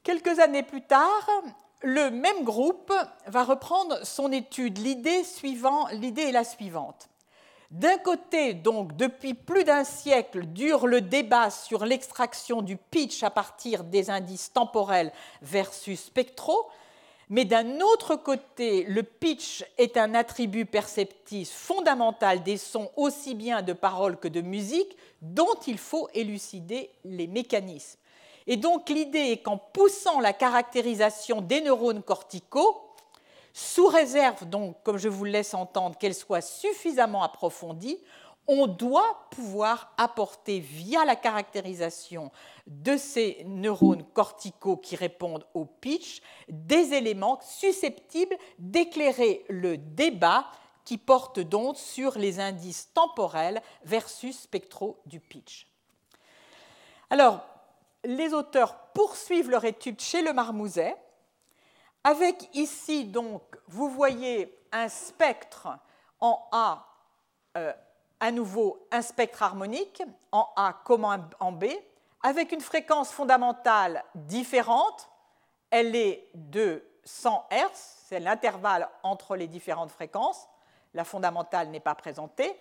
Quelques années plus tard, le même groupe va reprendre son étude. L'idée suivant, est la suivante. D'un côté, donc, depuis plus d'un siècle, dure le débat sur l'extraction du pitch à partir des indices temporels versus spectraux, mais d'un autre côté, le pitch est un attribut perceptif fondamental des sons aussi bien de paroles que de musique, dont il faut élucider les mécanismes. Et donc l'idée est qu'en poussant la caractérisation des neurones corticaux, sous réserve donc, comme je vous le laisse entendre, qu'elle soit suffisamment approfondie, on doit pouvoir apporter via la caractérisation de ces neurones corticaux qui répondent au pitch des éléments susceptibles d'éclairer le débat qui porte donc sur les indices temporels versus spectraux du pitch. Alors, les auteurs poursuivent leur étude chez le marmouset, avec ici donc, vous voyez un spectre en A, euh, à nouveau un spectre harmonique, en A comme en B, avec une fréquence fondamentale différente. Elle est de 100 Hz, c'est l'intervalle entre les différentes fréquences. La fondamentale n'est pas présentée.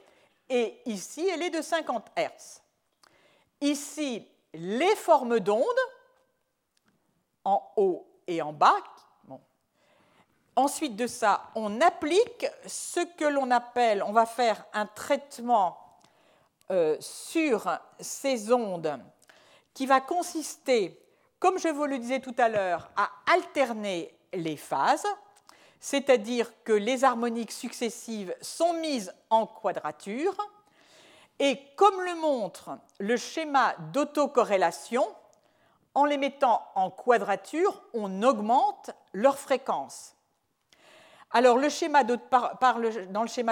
Et ici, elle est de 50 Hz. Ici, les formes d'ondes en haut et en bas. Ensuite de ça, on applique ce que l'on appelle, on va faire un traitement euh, sur ces ondes qui va consister, comme je vous le disais tout à l'heure, à alterner les phases, c'est-à-dire que les harmoniques successives sont mises en quadrature et comme le montre le schéma d'autocorrélation, en les mettant en quadrature, on augmente leur fréquence. Alors, dans le schéma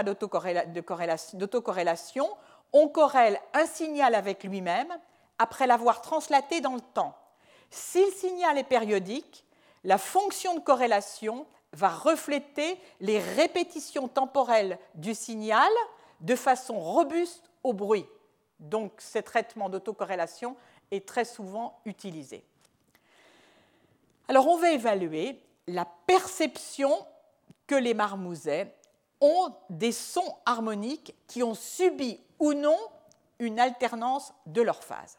d'autocorrélation, on corrèle un signal avec lui-même après l'avoir translaté dans le temps. Si le signal est périodique, la fonction de corrélation va refléter les répétitions temporelles du signal de façon robuste au bruit. Donc, ce traitement d'autocorrélation est très souvent utilisé. Alors, on va évaluer la perception que les marmousets ont des sons harmoniques qui ont subi ou non une alternance de leur phase.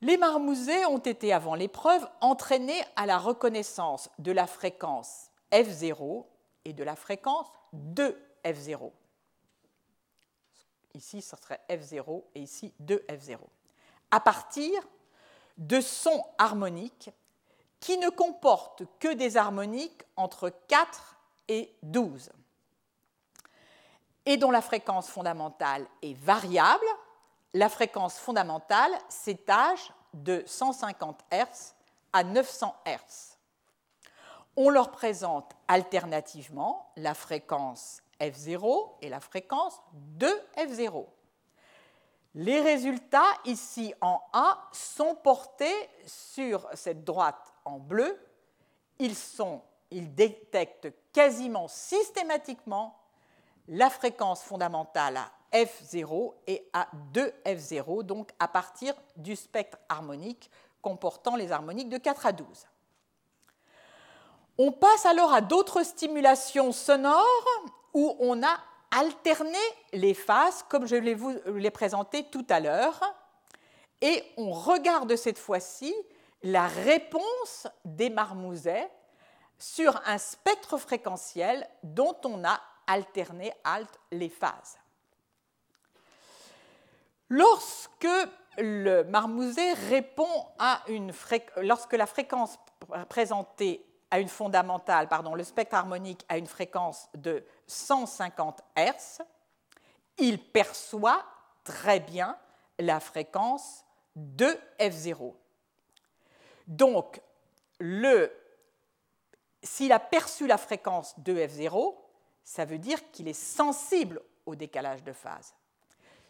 Les marmousets ont été, avant l'épreuve, entraînés à la reconnaissance de la fréquence F0 et de la fréquence 2F0. Ici, ce serait F0 et ici 2F0. À partir de sons harmoniques qui ne comportent que des harmoniques entre 4 et 12 et dont la fréquence fondamentale est variable. La fréquence fondamentale s'étage de 150 Hz à 900 Hz. On leur présente alternativement la fréquence F0 et la fréquence de F0. Les résultats ici en A sont portés sur cette droite en bleu. Ils, sont, ils détectent quasiment systématiquement la fréquence fondamentale à F0 et à 2F0, donc à partir du spectre harmonique comportant les harmoniques de 4 à 12. On passe alors à d'autres stimulations sonores où on a alterner les phases comme je vous les présenté tout à l'heure et on regarde cette fois-ci la réponse des marmousets sur un spectre fréquentiel dont on a alterné alt les phases. Lorsque le marmouset répond à une lorsque la fréquence présentée à une fondamentale, le spectre harmonique a une fréquence de 150 Hz, il perçoit très bien la fréquence de F0. Donc, s'il a perçu la fréquence de F0, ça veut dire qu'il est sensible au décalage de phase.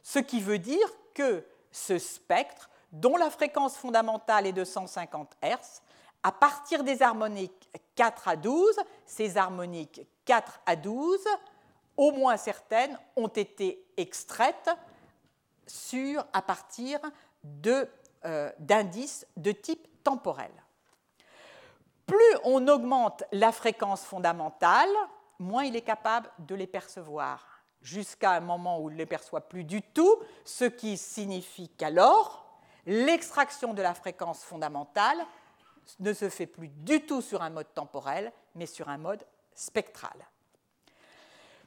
Ce qui veut dire que ce spectre, dont la fréquence fondamentale est de 150 Hz, à partir des harmoniques 4 à 12, ces harmoniques 4 à 12, au moins certaines, ont été extraites sur, à partir euh, d'indices de, type temporel. Plus on augmente la fréquence fondamentale, moins il est capable de les percevoir, jusqu'à un moment où il ne les perçoit plus du tout, ce qui signifie qu'alors, l'extraction de la fréquence fondamentale ne se fait plus du tout sur un mode temporel, mais sur un mode spectral.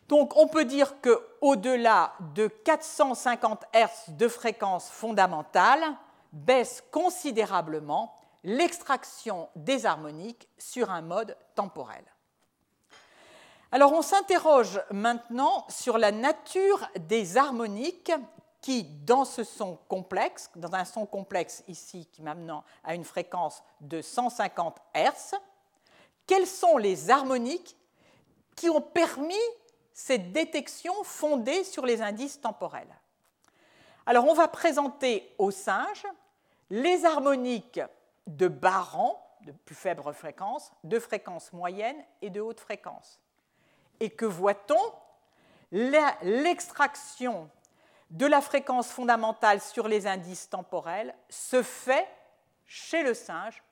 Donc on peut dire qu'au-delà de 450 Hz de fréquence fondamentale, baisse considérablement l'extraction des harmoniques sur un mode temporel. Alors on s'interroge maintenant sur la nature des harmoniques qui, dans ce son complexe, dans un son complexe ici qui m'amène à une fréquence de 150 Hz, quelles sont les harmoniques qui ont permis cette détection fondée sur les indices temporels? Alors on va présenter au singe les harmoniques de bas rang, de plus faible fréquence, de fréquence moyenne et de haute fréquence. Et que voit-on? L'extraction de la fréquence fondamentale sur les indices temporels se fait chez le singe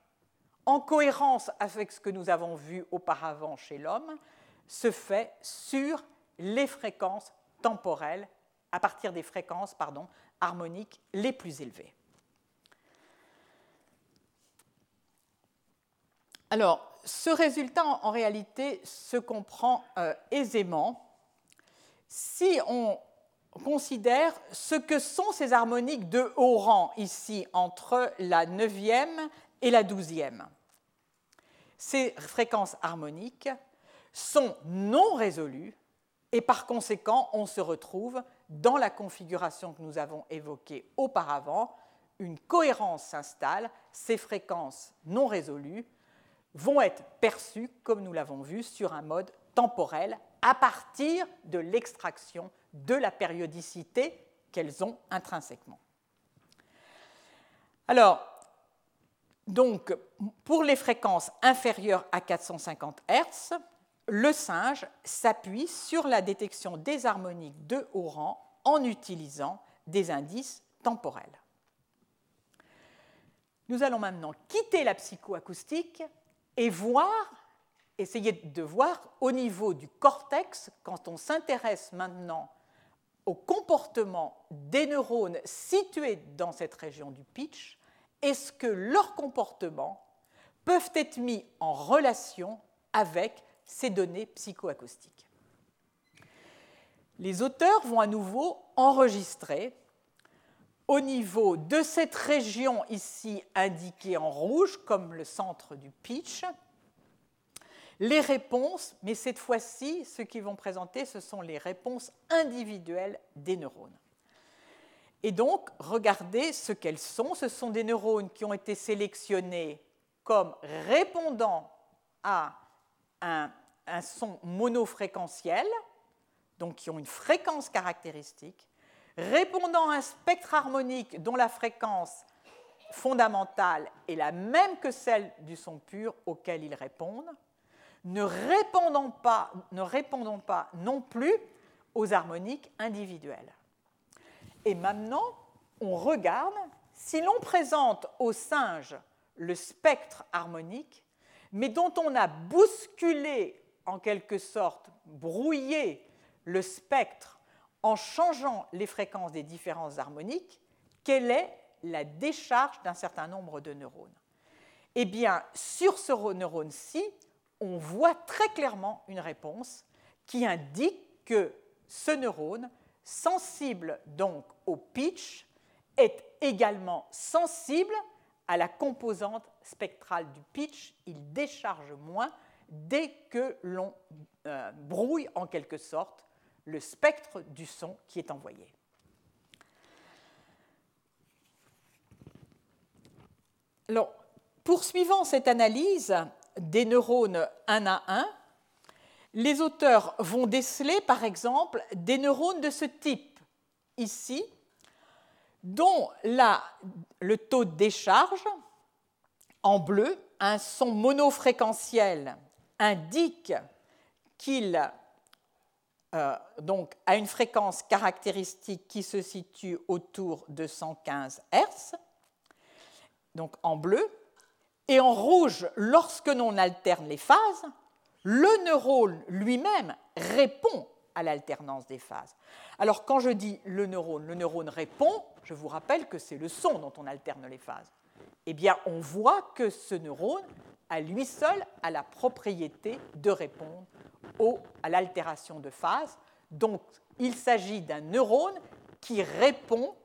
en cohérence avec ce que nous avons vu auparavant chez l'homme, se fait sur les fréquences temporelles, à partir des fréquences pardon, harmoniques les plus élevées. Alors, ce résultat, en réalité, se comprend euh, aisément si on considère ce que sont ces harmoniques de haut rang ici entre la neuvième et la douzième. Ces fréquences harmoniques sont non résolues et par conséquent, on se retrouve dans la configuration que nous avons évoquée auparavant. Une cohérence s'installe, ces fréquences non résolues vont être perçues, comme nous l'avons vu, sur un mode temporel à partir de l'extraction de la périodicité qu'elles ont intrinsèquement. Alors, donc, pour les fréquences inférieures à 450 Hz, le singe s'appuie sur la détection des harmoniques de haut rang en utilisant des indices temporels. Nous allons maintenant quitter la psychoacoustique et voir, essayer de voir au niveau du cortex, quand on s'intéresse maintenant au comportement des neurones situés dans cette région du pitch, est-ce que leurs comportements peuvent être mis en relation avec ces données psychoacoustiques? Les auteurs vont à nouveau enregistrer au niveau de cette région ici indiquée en rouge comme le centre du pitch, les réponses, mais cette fois-ci, ce qu'ils vont présenter, ce sont les réponses individuelles des neurones. Et donc, regardez ce qu'elles sont. Ce sont des neurones qui ont été sélectionnés comme répondant à un, son monofréquentiel, donc qui ont une fréquence caractéristique, répondant à un spectre harmonique dont la fréquence fondamentale est la même que celle du son pur auquel ils répondent, ne répondant pas, non plus aux harmoniques individuelles. Et maintenant, on regarde si l'on présente au singe le spectre harmonique, mais dont on a bousculé, en quelque sorte, brouillé le spectre en changeant les fréquences des différences harmoniques, quelle est la décharge d'un certain nombre de neurones? Eh bien, sur ce neurone-ci, on voit très clairement une réponse qui indique que ce neurone, sensible donc au pitch, est également sensible à la composante spectrale du pitch. Il décharge moins dès que l'on euh, brouille en quelque sorte le spectre du son qui est envoyé. Alors, poursuivant cette analyse des neurones un à un, les auteurs vont déceler par exemple des neurones de ce type, ici, dont le taux de décharge, en bleu, un son monofréquentiel indique qu'il euh, donc, a une fréquence caractéristique qui se situe autour de 115 Hz, donc en bleu, et en rouge, lorsque l'on alterne les phases, le neurone lui-même répond à l'alternance des phases. Alors quand je dis le neurone, le neurone répond, je vous rappelle que c'est le son dont on alterne les phases. Eh bien, on voit que ce neurone, à lui seul, a la propriété de répondre à l'altération de phase. Donc, il s'agit d'un neurone qui répond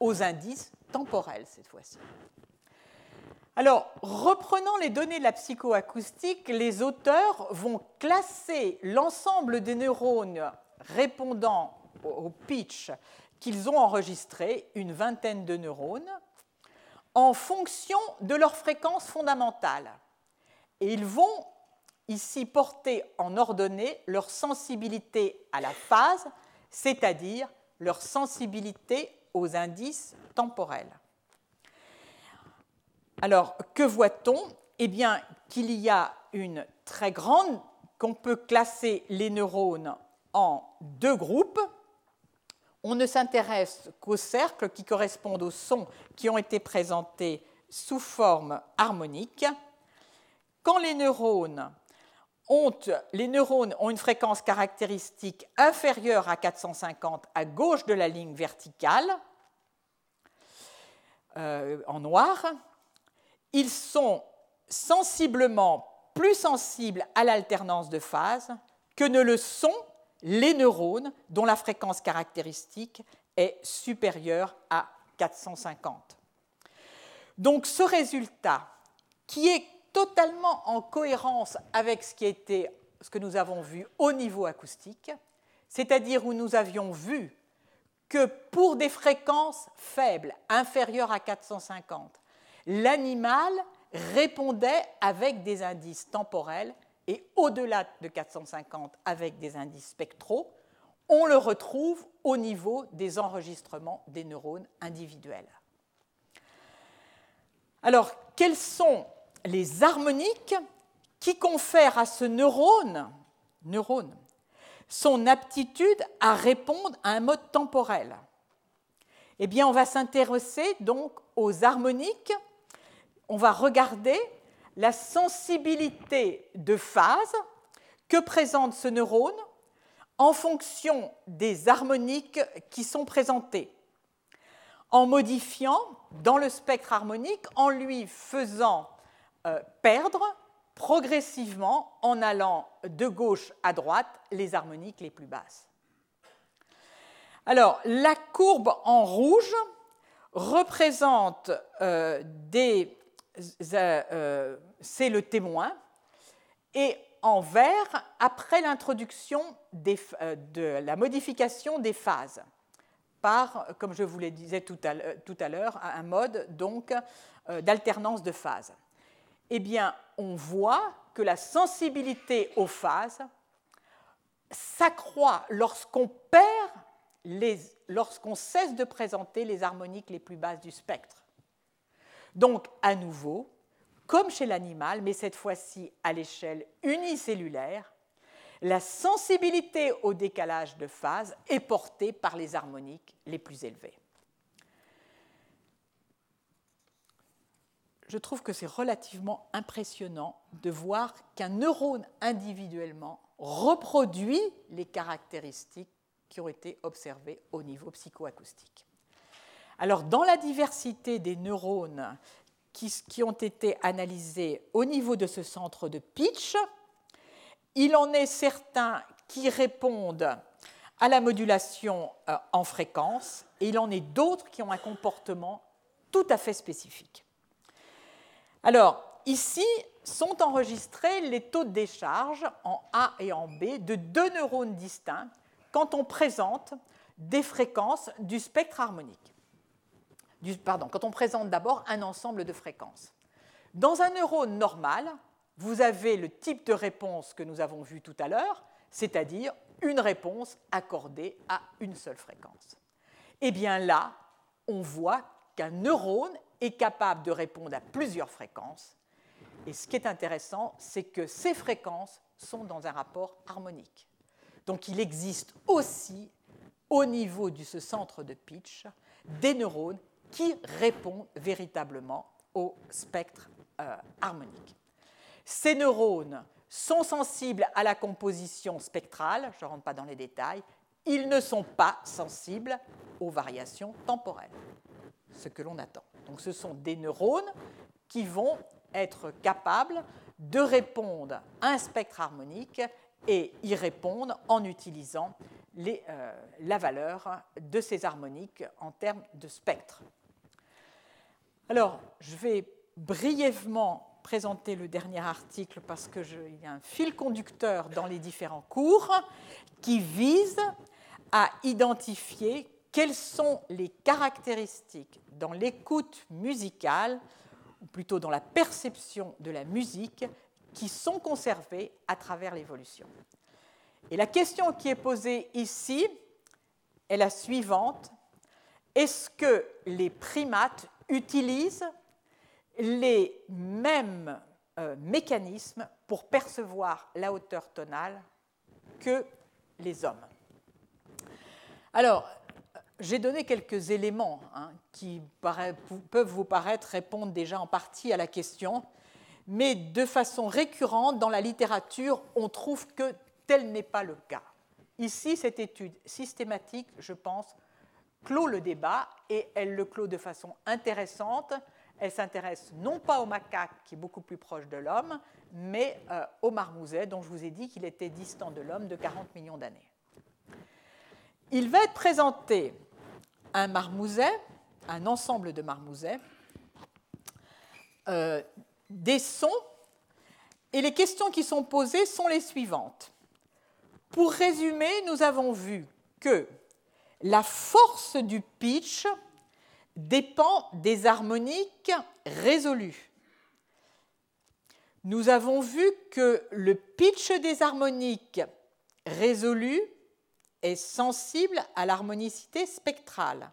aux indices temporels cette fois-ci. Alors, reprenant les données de la psychoacoustique, les auteurs vont classer l'ensemble des neurones répondant au pitch qu'ils ont enregistré, une vingtaine de neurones, en fonction de leur fréquence fondamentale. Et ils vont ici porter en ordonnée leur sensibilité à la phase, c'est-à-dire leur sensibilité aux indices temporels. Alors, que voit-on? Eh bien, qu'il y a une très grande, qu'on peut classer les neurones en deux groupes. On ne s'intéresse qu'aux cercles qui correspondent aux sons qui ont été présentés sous forme harmonique. Quand les neurones ont, une fréquence caractéristique inférieure à 450 à gauche de la ligne verticale, euh, en noir, ils sont sensiblement plus sensibles à l'alternance de phase que ne le sont les neurones dont la fréquence caractéristique est supérieure à 450. Donc ce résultat, qui est totalement en cohérence avec ce, qui était, ce que nous avons vu au niveau acoustique, c'est-à-dire où nous avions vu que pour des fréquences faibles, inférieures à 450, l'animal répondait avec des indices temporels et au-delà de 450 avec des indices spectraux, on le retrouve au niveau des enregistrements des neurones individuels. Alors, quelles sont les harmoniques qui confèrent à ce neurone, neurone son aptitude à répondre à un mode temporel? Eh bien, on va s'intéresser donc aux harmoniques on va regarder la sensibilité de phase que présente ce neurone en fonction des harmoniques qui sont présentées, en modifiant dans le spectre harmonique, en lui faisant euh, perdre progressivement, en allant de gauche à droite, les harmoniques les plus basses. Alors, la courbe en rouge représente euh, des c'est le témoin, et en vert, après l'introduction euh, de la modification des phases, par, comme je vous le disais tout à l'heure, un mode donc euh, d'alternance de phases. Eh bien, on voit que la sensibilité aux phases s'accroît lorsqu'on perd lorsqu'on cesse de présenter les harmoniques les plus basses du spectre. Donc, à nouveau, comme chez l'animal, mais cette fois-ci à l'échelle unicellulaire, la sensibilité au décalage de phase est portée par les harmoniques les plus élevées. Je trouve que c'est relativement impressionnant de voir qu'un neurone individuellement reproduit les caractéristiques qui ont été observées au niveau psychoacoustique. Alors, dans la diversité des neurones qui, ont été analysés au niveau de ce centre de pitch, il en est certains qui répondent à la modulation euh, en fréquence et il en est d'autres qui ont un comportement tout à fait spécifique. Alors, ici sont enregistrés les taux de décharge en A et en B de deux neurones distincts quand on présente des fréquences du spectre harmonique. Pardon, quand on présente d'abord un ensemble de fréquences. Dans un neurone normal, vous avez le type de réponse que nous avons vu tout à l'heure, c'est-à-dire une réponse accordée à une seule fréquence. Eh bien là, on voit qu'un neurone est capable de répondre à plusieurs fréquences. Et ce qui est intéressant, c'est que ces fréquences sont dans un rapport harmonique. Donc il existe aussi, au niveau de ce centre de pitch, des neurones qui répondent véritablement au spectre euh, harmonique. Ces neurones sont sensibles à la composition spectrale, je ne rentre pas dans les détails, ils ne sont pas sensibles aux variations temporelles, ce que l'on attend. Donc ce sont des neurones qui vont être capables de répondre à un spectre harmonique et y répondre en utilisant euh, la valeur de ces harmoniques en termes de spectre. Alors, je vais brièvement présenter le dernier article parce qu'il y a un fil conducteur dans les différents cours qui vise à identifier quelles sont les caractéristiques dans l'écoute musicale, ou plutôt dans la perception de la musique, qui sont conservées à travers l'évolution. Et la question qui est posée ici est la suivante. Est-ce que les primates utilisent les mêmes euh, mécanismes pour percevoir la hauteur tonale que les hommes? Alors, j'ai donné quelques éléments hein, qui peuvent vous paraître répondre déjà en partie à la question, mais de façon récurrente dans la littérature, on trouve que tel n'est pas le cas. Ici, cette étude systématique, je pense, clôt le débat et elle le clôt de façon intéressante elle s'intéresse non pas au macaque, qui est beaucoup plus proche de l'homme, mais euh, au marmouset, dont je vous ai dit qu'il était distant de l'homme de 40 millions d'années. Il va être présenté un marmouset, un ensemble de marmousets, euh, des sons, et les questions qui sont posées sont les suivantes. Pour résumer, nous avons vu que la force du pitch dépend des harmoniques résolues. Nous avons vu que le pitch des harmoniques résolues est sensible à l'harmonicité spectrale.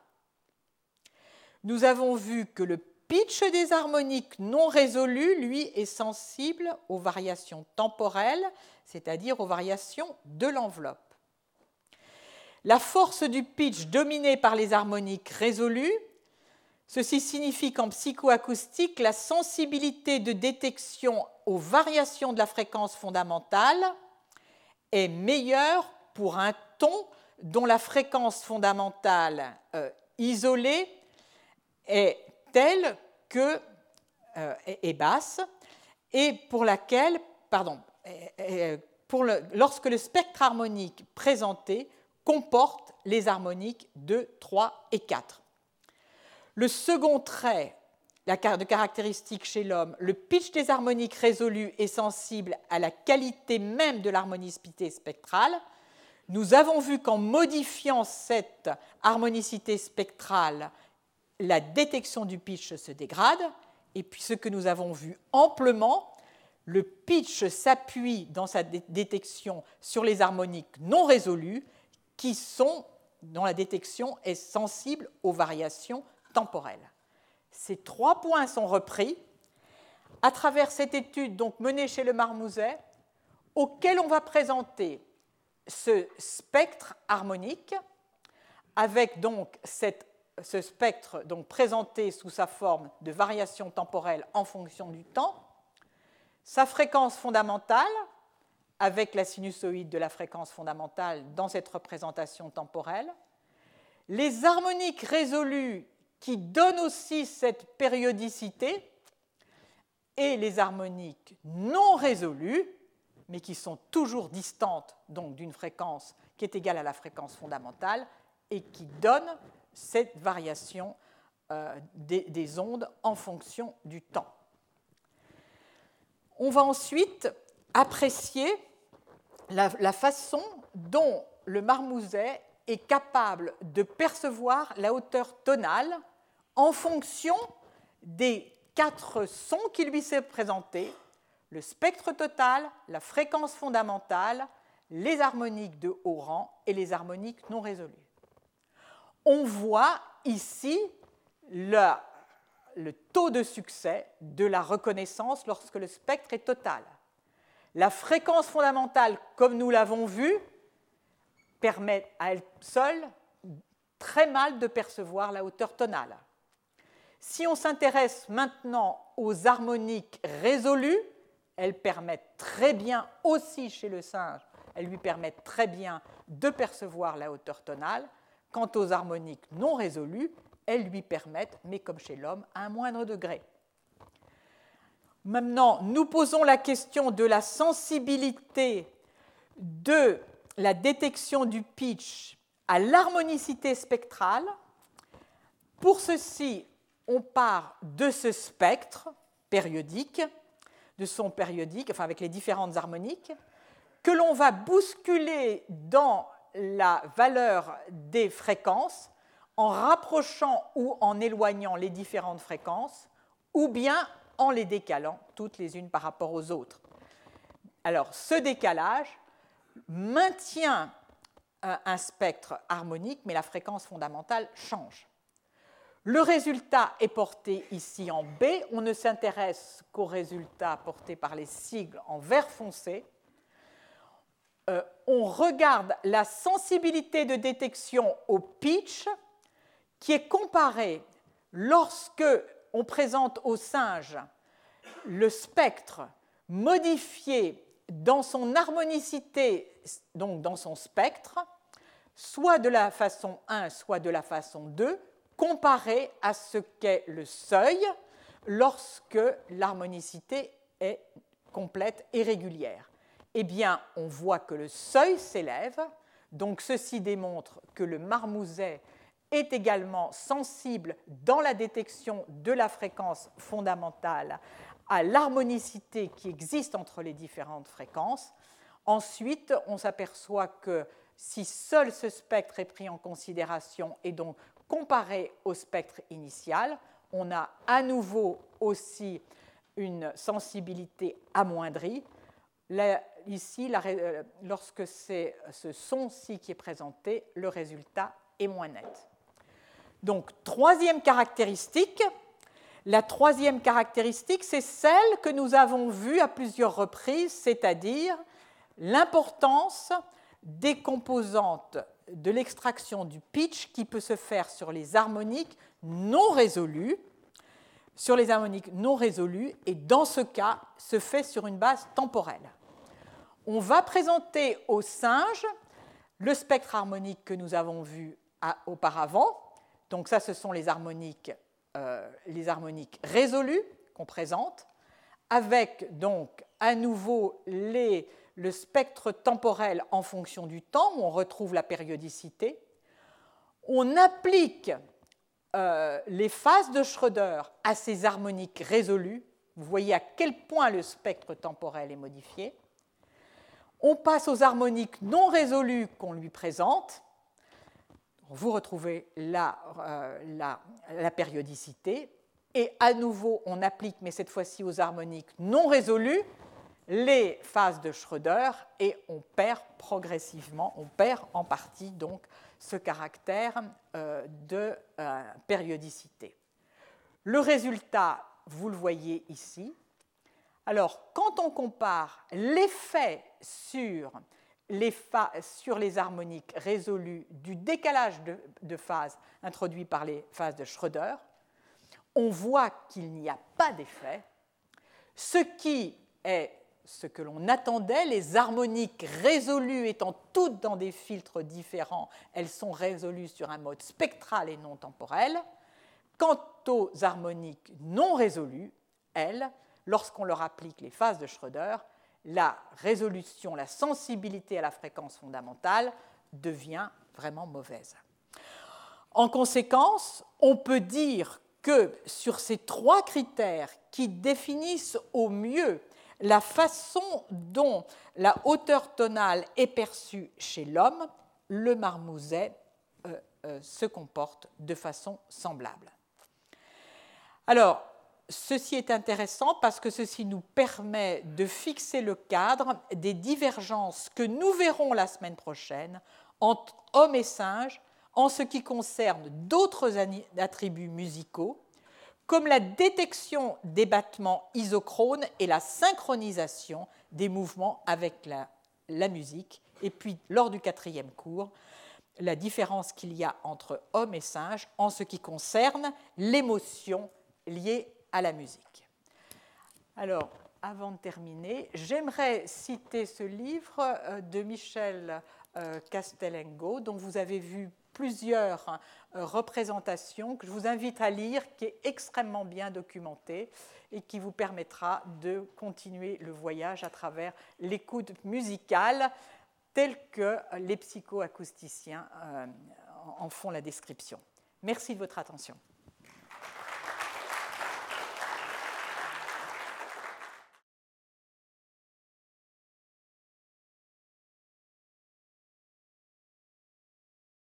Nous avons vu que le pitch des harmoniques non résolues, lui, est sensible aux variations temporelles, c'est-à-dire aux variations de l'enveloppe. La force du pitch dominée par les harmoniques résolues Ceci signifie qu'en psychoacoustique, la sensibilité de détection aux variations de la fréquence fondamentale est meilleure pour un ton dont la fréquence fondamentale euh, isolée est telle euh, est basse et pour laquelle, pardon, lorsque le spectre harmonique présenté comporte les harmoniques 2, 3 et 4. Le second trait de caractéristique chez l'homme, le pitch des harmoniques résolues est sensible à la qualité même de l'harmonicité spectrale. Nous avons vu qu'en modifiant cette harmonicité spectrale, la détection du pitch se dégrade. Et puis ce que nous avons vu amplement, le pitch s'appuie dans sa détection sur les harmoniques non résolues qui sont, dont la détection est sensible aux variations temporelle. Ces trois points sont repris à travers cette étude donc menée chez le marmouset, auquel on va présenter ce spectre harmonique, avec donc ce spectre donc présenté sous sa forme de variation temporelle en fonction du temps, sa fréquence fondamentale, avec la sinusoïde de la fréquence fondamentale dans cette représentation temporelle. Les harmoniques résolues qui donnent aussi cette périodicité et les harmoniques non résolues, mais qui sont toujours distantes donc d'une fréquence qui est égale à la fréquence fondamentale et qui donnent cette variation euh, des, ondes en fonction du temps. On va ensuite apprécier la, la façon dont le marmouset est capable de percevoir la hauteur tonale en fonction des quatre sons qui lui sont présentés, le spectre total, la fréquence fondamentale, les harmoniques de haut rang et les harmoniques non résolues. On voit ici le, taux de succès de la reconnaissance lorsque le spectre est total. La fréquence fondamentale, comme nous l'avons vu, permet à elle seule très mal de percevoir la hauteur tonale. Si on s'intéresse maintenant aux harmoniques résolues, elles permettent très bien aussi chez le singe, elles lui permettent très bien de percevoir la hauteur tonale. Quant aux harmoniques non résolues, elles lui permettent, mais comme chez l'homme, un moindre degré. Maintenant, nous posons la question de la sensibilité de la détection du pitch à l'harmonicité spectrale. Pour ceci, on part de ce spectre périodique, de son périodique, enfin avec les différentes harmoniques, que l'on va bousculer dans la valeur des fréquences en rapprochant ou en éloignant les différentes fréquences, ou bien en les décalant toutes les unes par rapport aux autres. Alors ce décalage maintient un spectre harmonique, mais la fréquence fondamentale change. Le résultat est porté ici en B. On ne s'intéresse qu'au résultat porté par les sigles en vert foncé. Euh, on regarde la sensibilité de détection au pitch qui est comparée lorsque on présente au singe le spectre modifié dans son harmonicité, donc dans son spectre, soit de la façon 1, soit de la façon 2, comparé à ce qu'est le seuil lorsque l'harmonicité est complète et régulière. Eh bien, on voit que le seuil s'élève, donc ceci démontre que le marmouset est également sensible dans la détection de la fréquence fondamentale à l'harmonicité qui existe entre les différentes fréquences. Ensuite, on s'aperçoit que si seul ce spectre est pris en considération et donc comparé au spectre initial, on a à nouveau aussi une sensibilité amoindrie. Ici, euh, lorsque c'est ce son-ci qui est présenté, le résultat est moins net. Donc, troisième caractéristique, la troisième caractéristique, c'est celle que nous avons vue à plusieurs reprises, c'est-à-dire l'importance des composantes de l'extraction du pitch qui peut se faire sur les harmoniques non résolues, sur les harmoniques non résolues, et dans ce cas, se fait sur une base temporelle. On va présenter au singe le spectre harmonique que nous avons vu auparavant. Donc ça, ce sont les harmoniques, euh, les harmoniques résolues qu'on présente, avec donc à nouveau le spectre temporel en fonction du temps, où on retrouve la périodicité. On applique euh, les phases de Schröder à ces harmoniques résolues. Vous voyez à quel point le spectre temporel est modifié. On passe aux harmoniques non résolues qu'on lui présente. Vous retrouvez la, euh, la, la périodicité. Et à nouveau, on applique, mais cette fois-ci aux harmoniques non résolues, les phases de Schröder et on perd progressivement, on perd en partie donc ce caractère euh, de euh, périodicité. Le résultat, vous le voyez ici. Alors, quand on compare l'effet sur les, sur les harmoniques résolues du décalage de, de phase introduit par les phases de Schröder, on voit qu'il n'y a pas d'effet, ce qui est ce que l'on attendait, les harmoniques résolues étant toutes dans des filtres différents, elles sont résolues sur un mode spectral et non temporel. Quant aux harmoniques non résolues, elles, lorsqu'on leur applique les phases de Schröder, la résolution, la sensibilité à la fréquence fondamentale devient vraiment mauvaise. En conséquence, on peut dire que sur ces trois critères qui définissent au mieux la façon dont la hauteur tonale est perçue chez l'homme, le marmouset euh, euh, se comporte de façon semblable. Alors, ceci est intéressant parce que ceci nous permet de fixer le cadre des divergences que nous verrons la semaine prochaine entre hommes et singes en ce qui concerne d'autres attributs musicaux, comme la détection des battements isochrones et la synchronisation des mouvements avec la, musique. Et puis, lors du quatrième cours, la différence qu'il y a entre hommes et singes en ce qui concerne l'émotion liée à la musique. Alors, avant de terminer, j'aimerais citer ce livre euh, de Michel euh, Castellengo, dont vous avez vu plusieurs euh, représentations, que je vous invite à lire, qui est extrêmement bien documenté et qui vous permettra de continuer le voyage à travers l'écoute musicale telle que les psychoacousticiens en font la description. Merci de votre attention.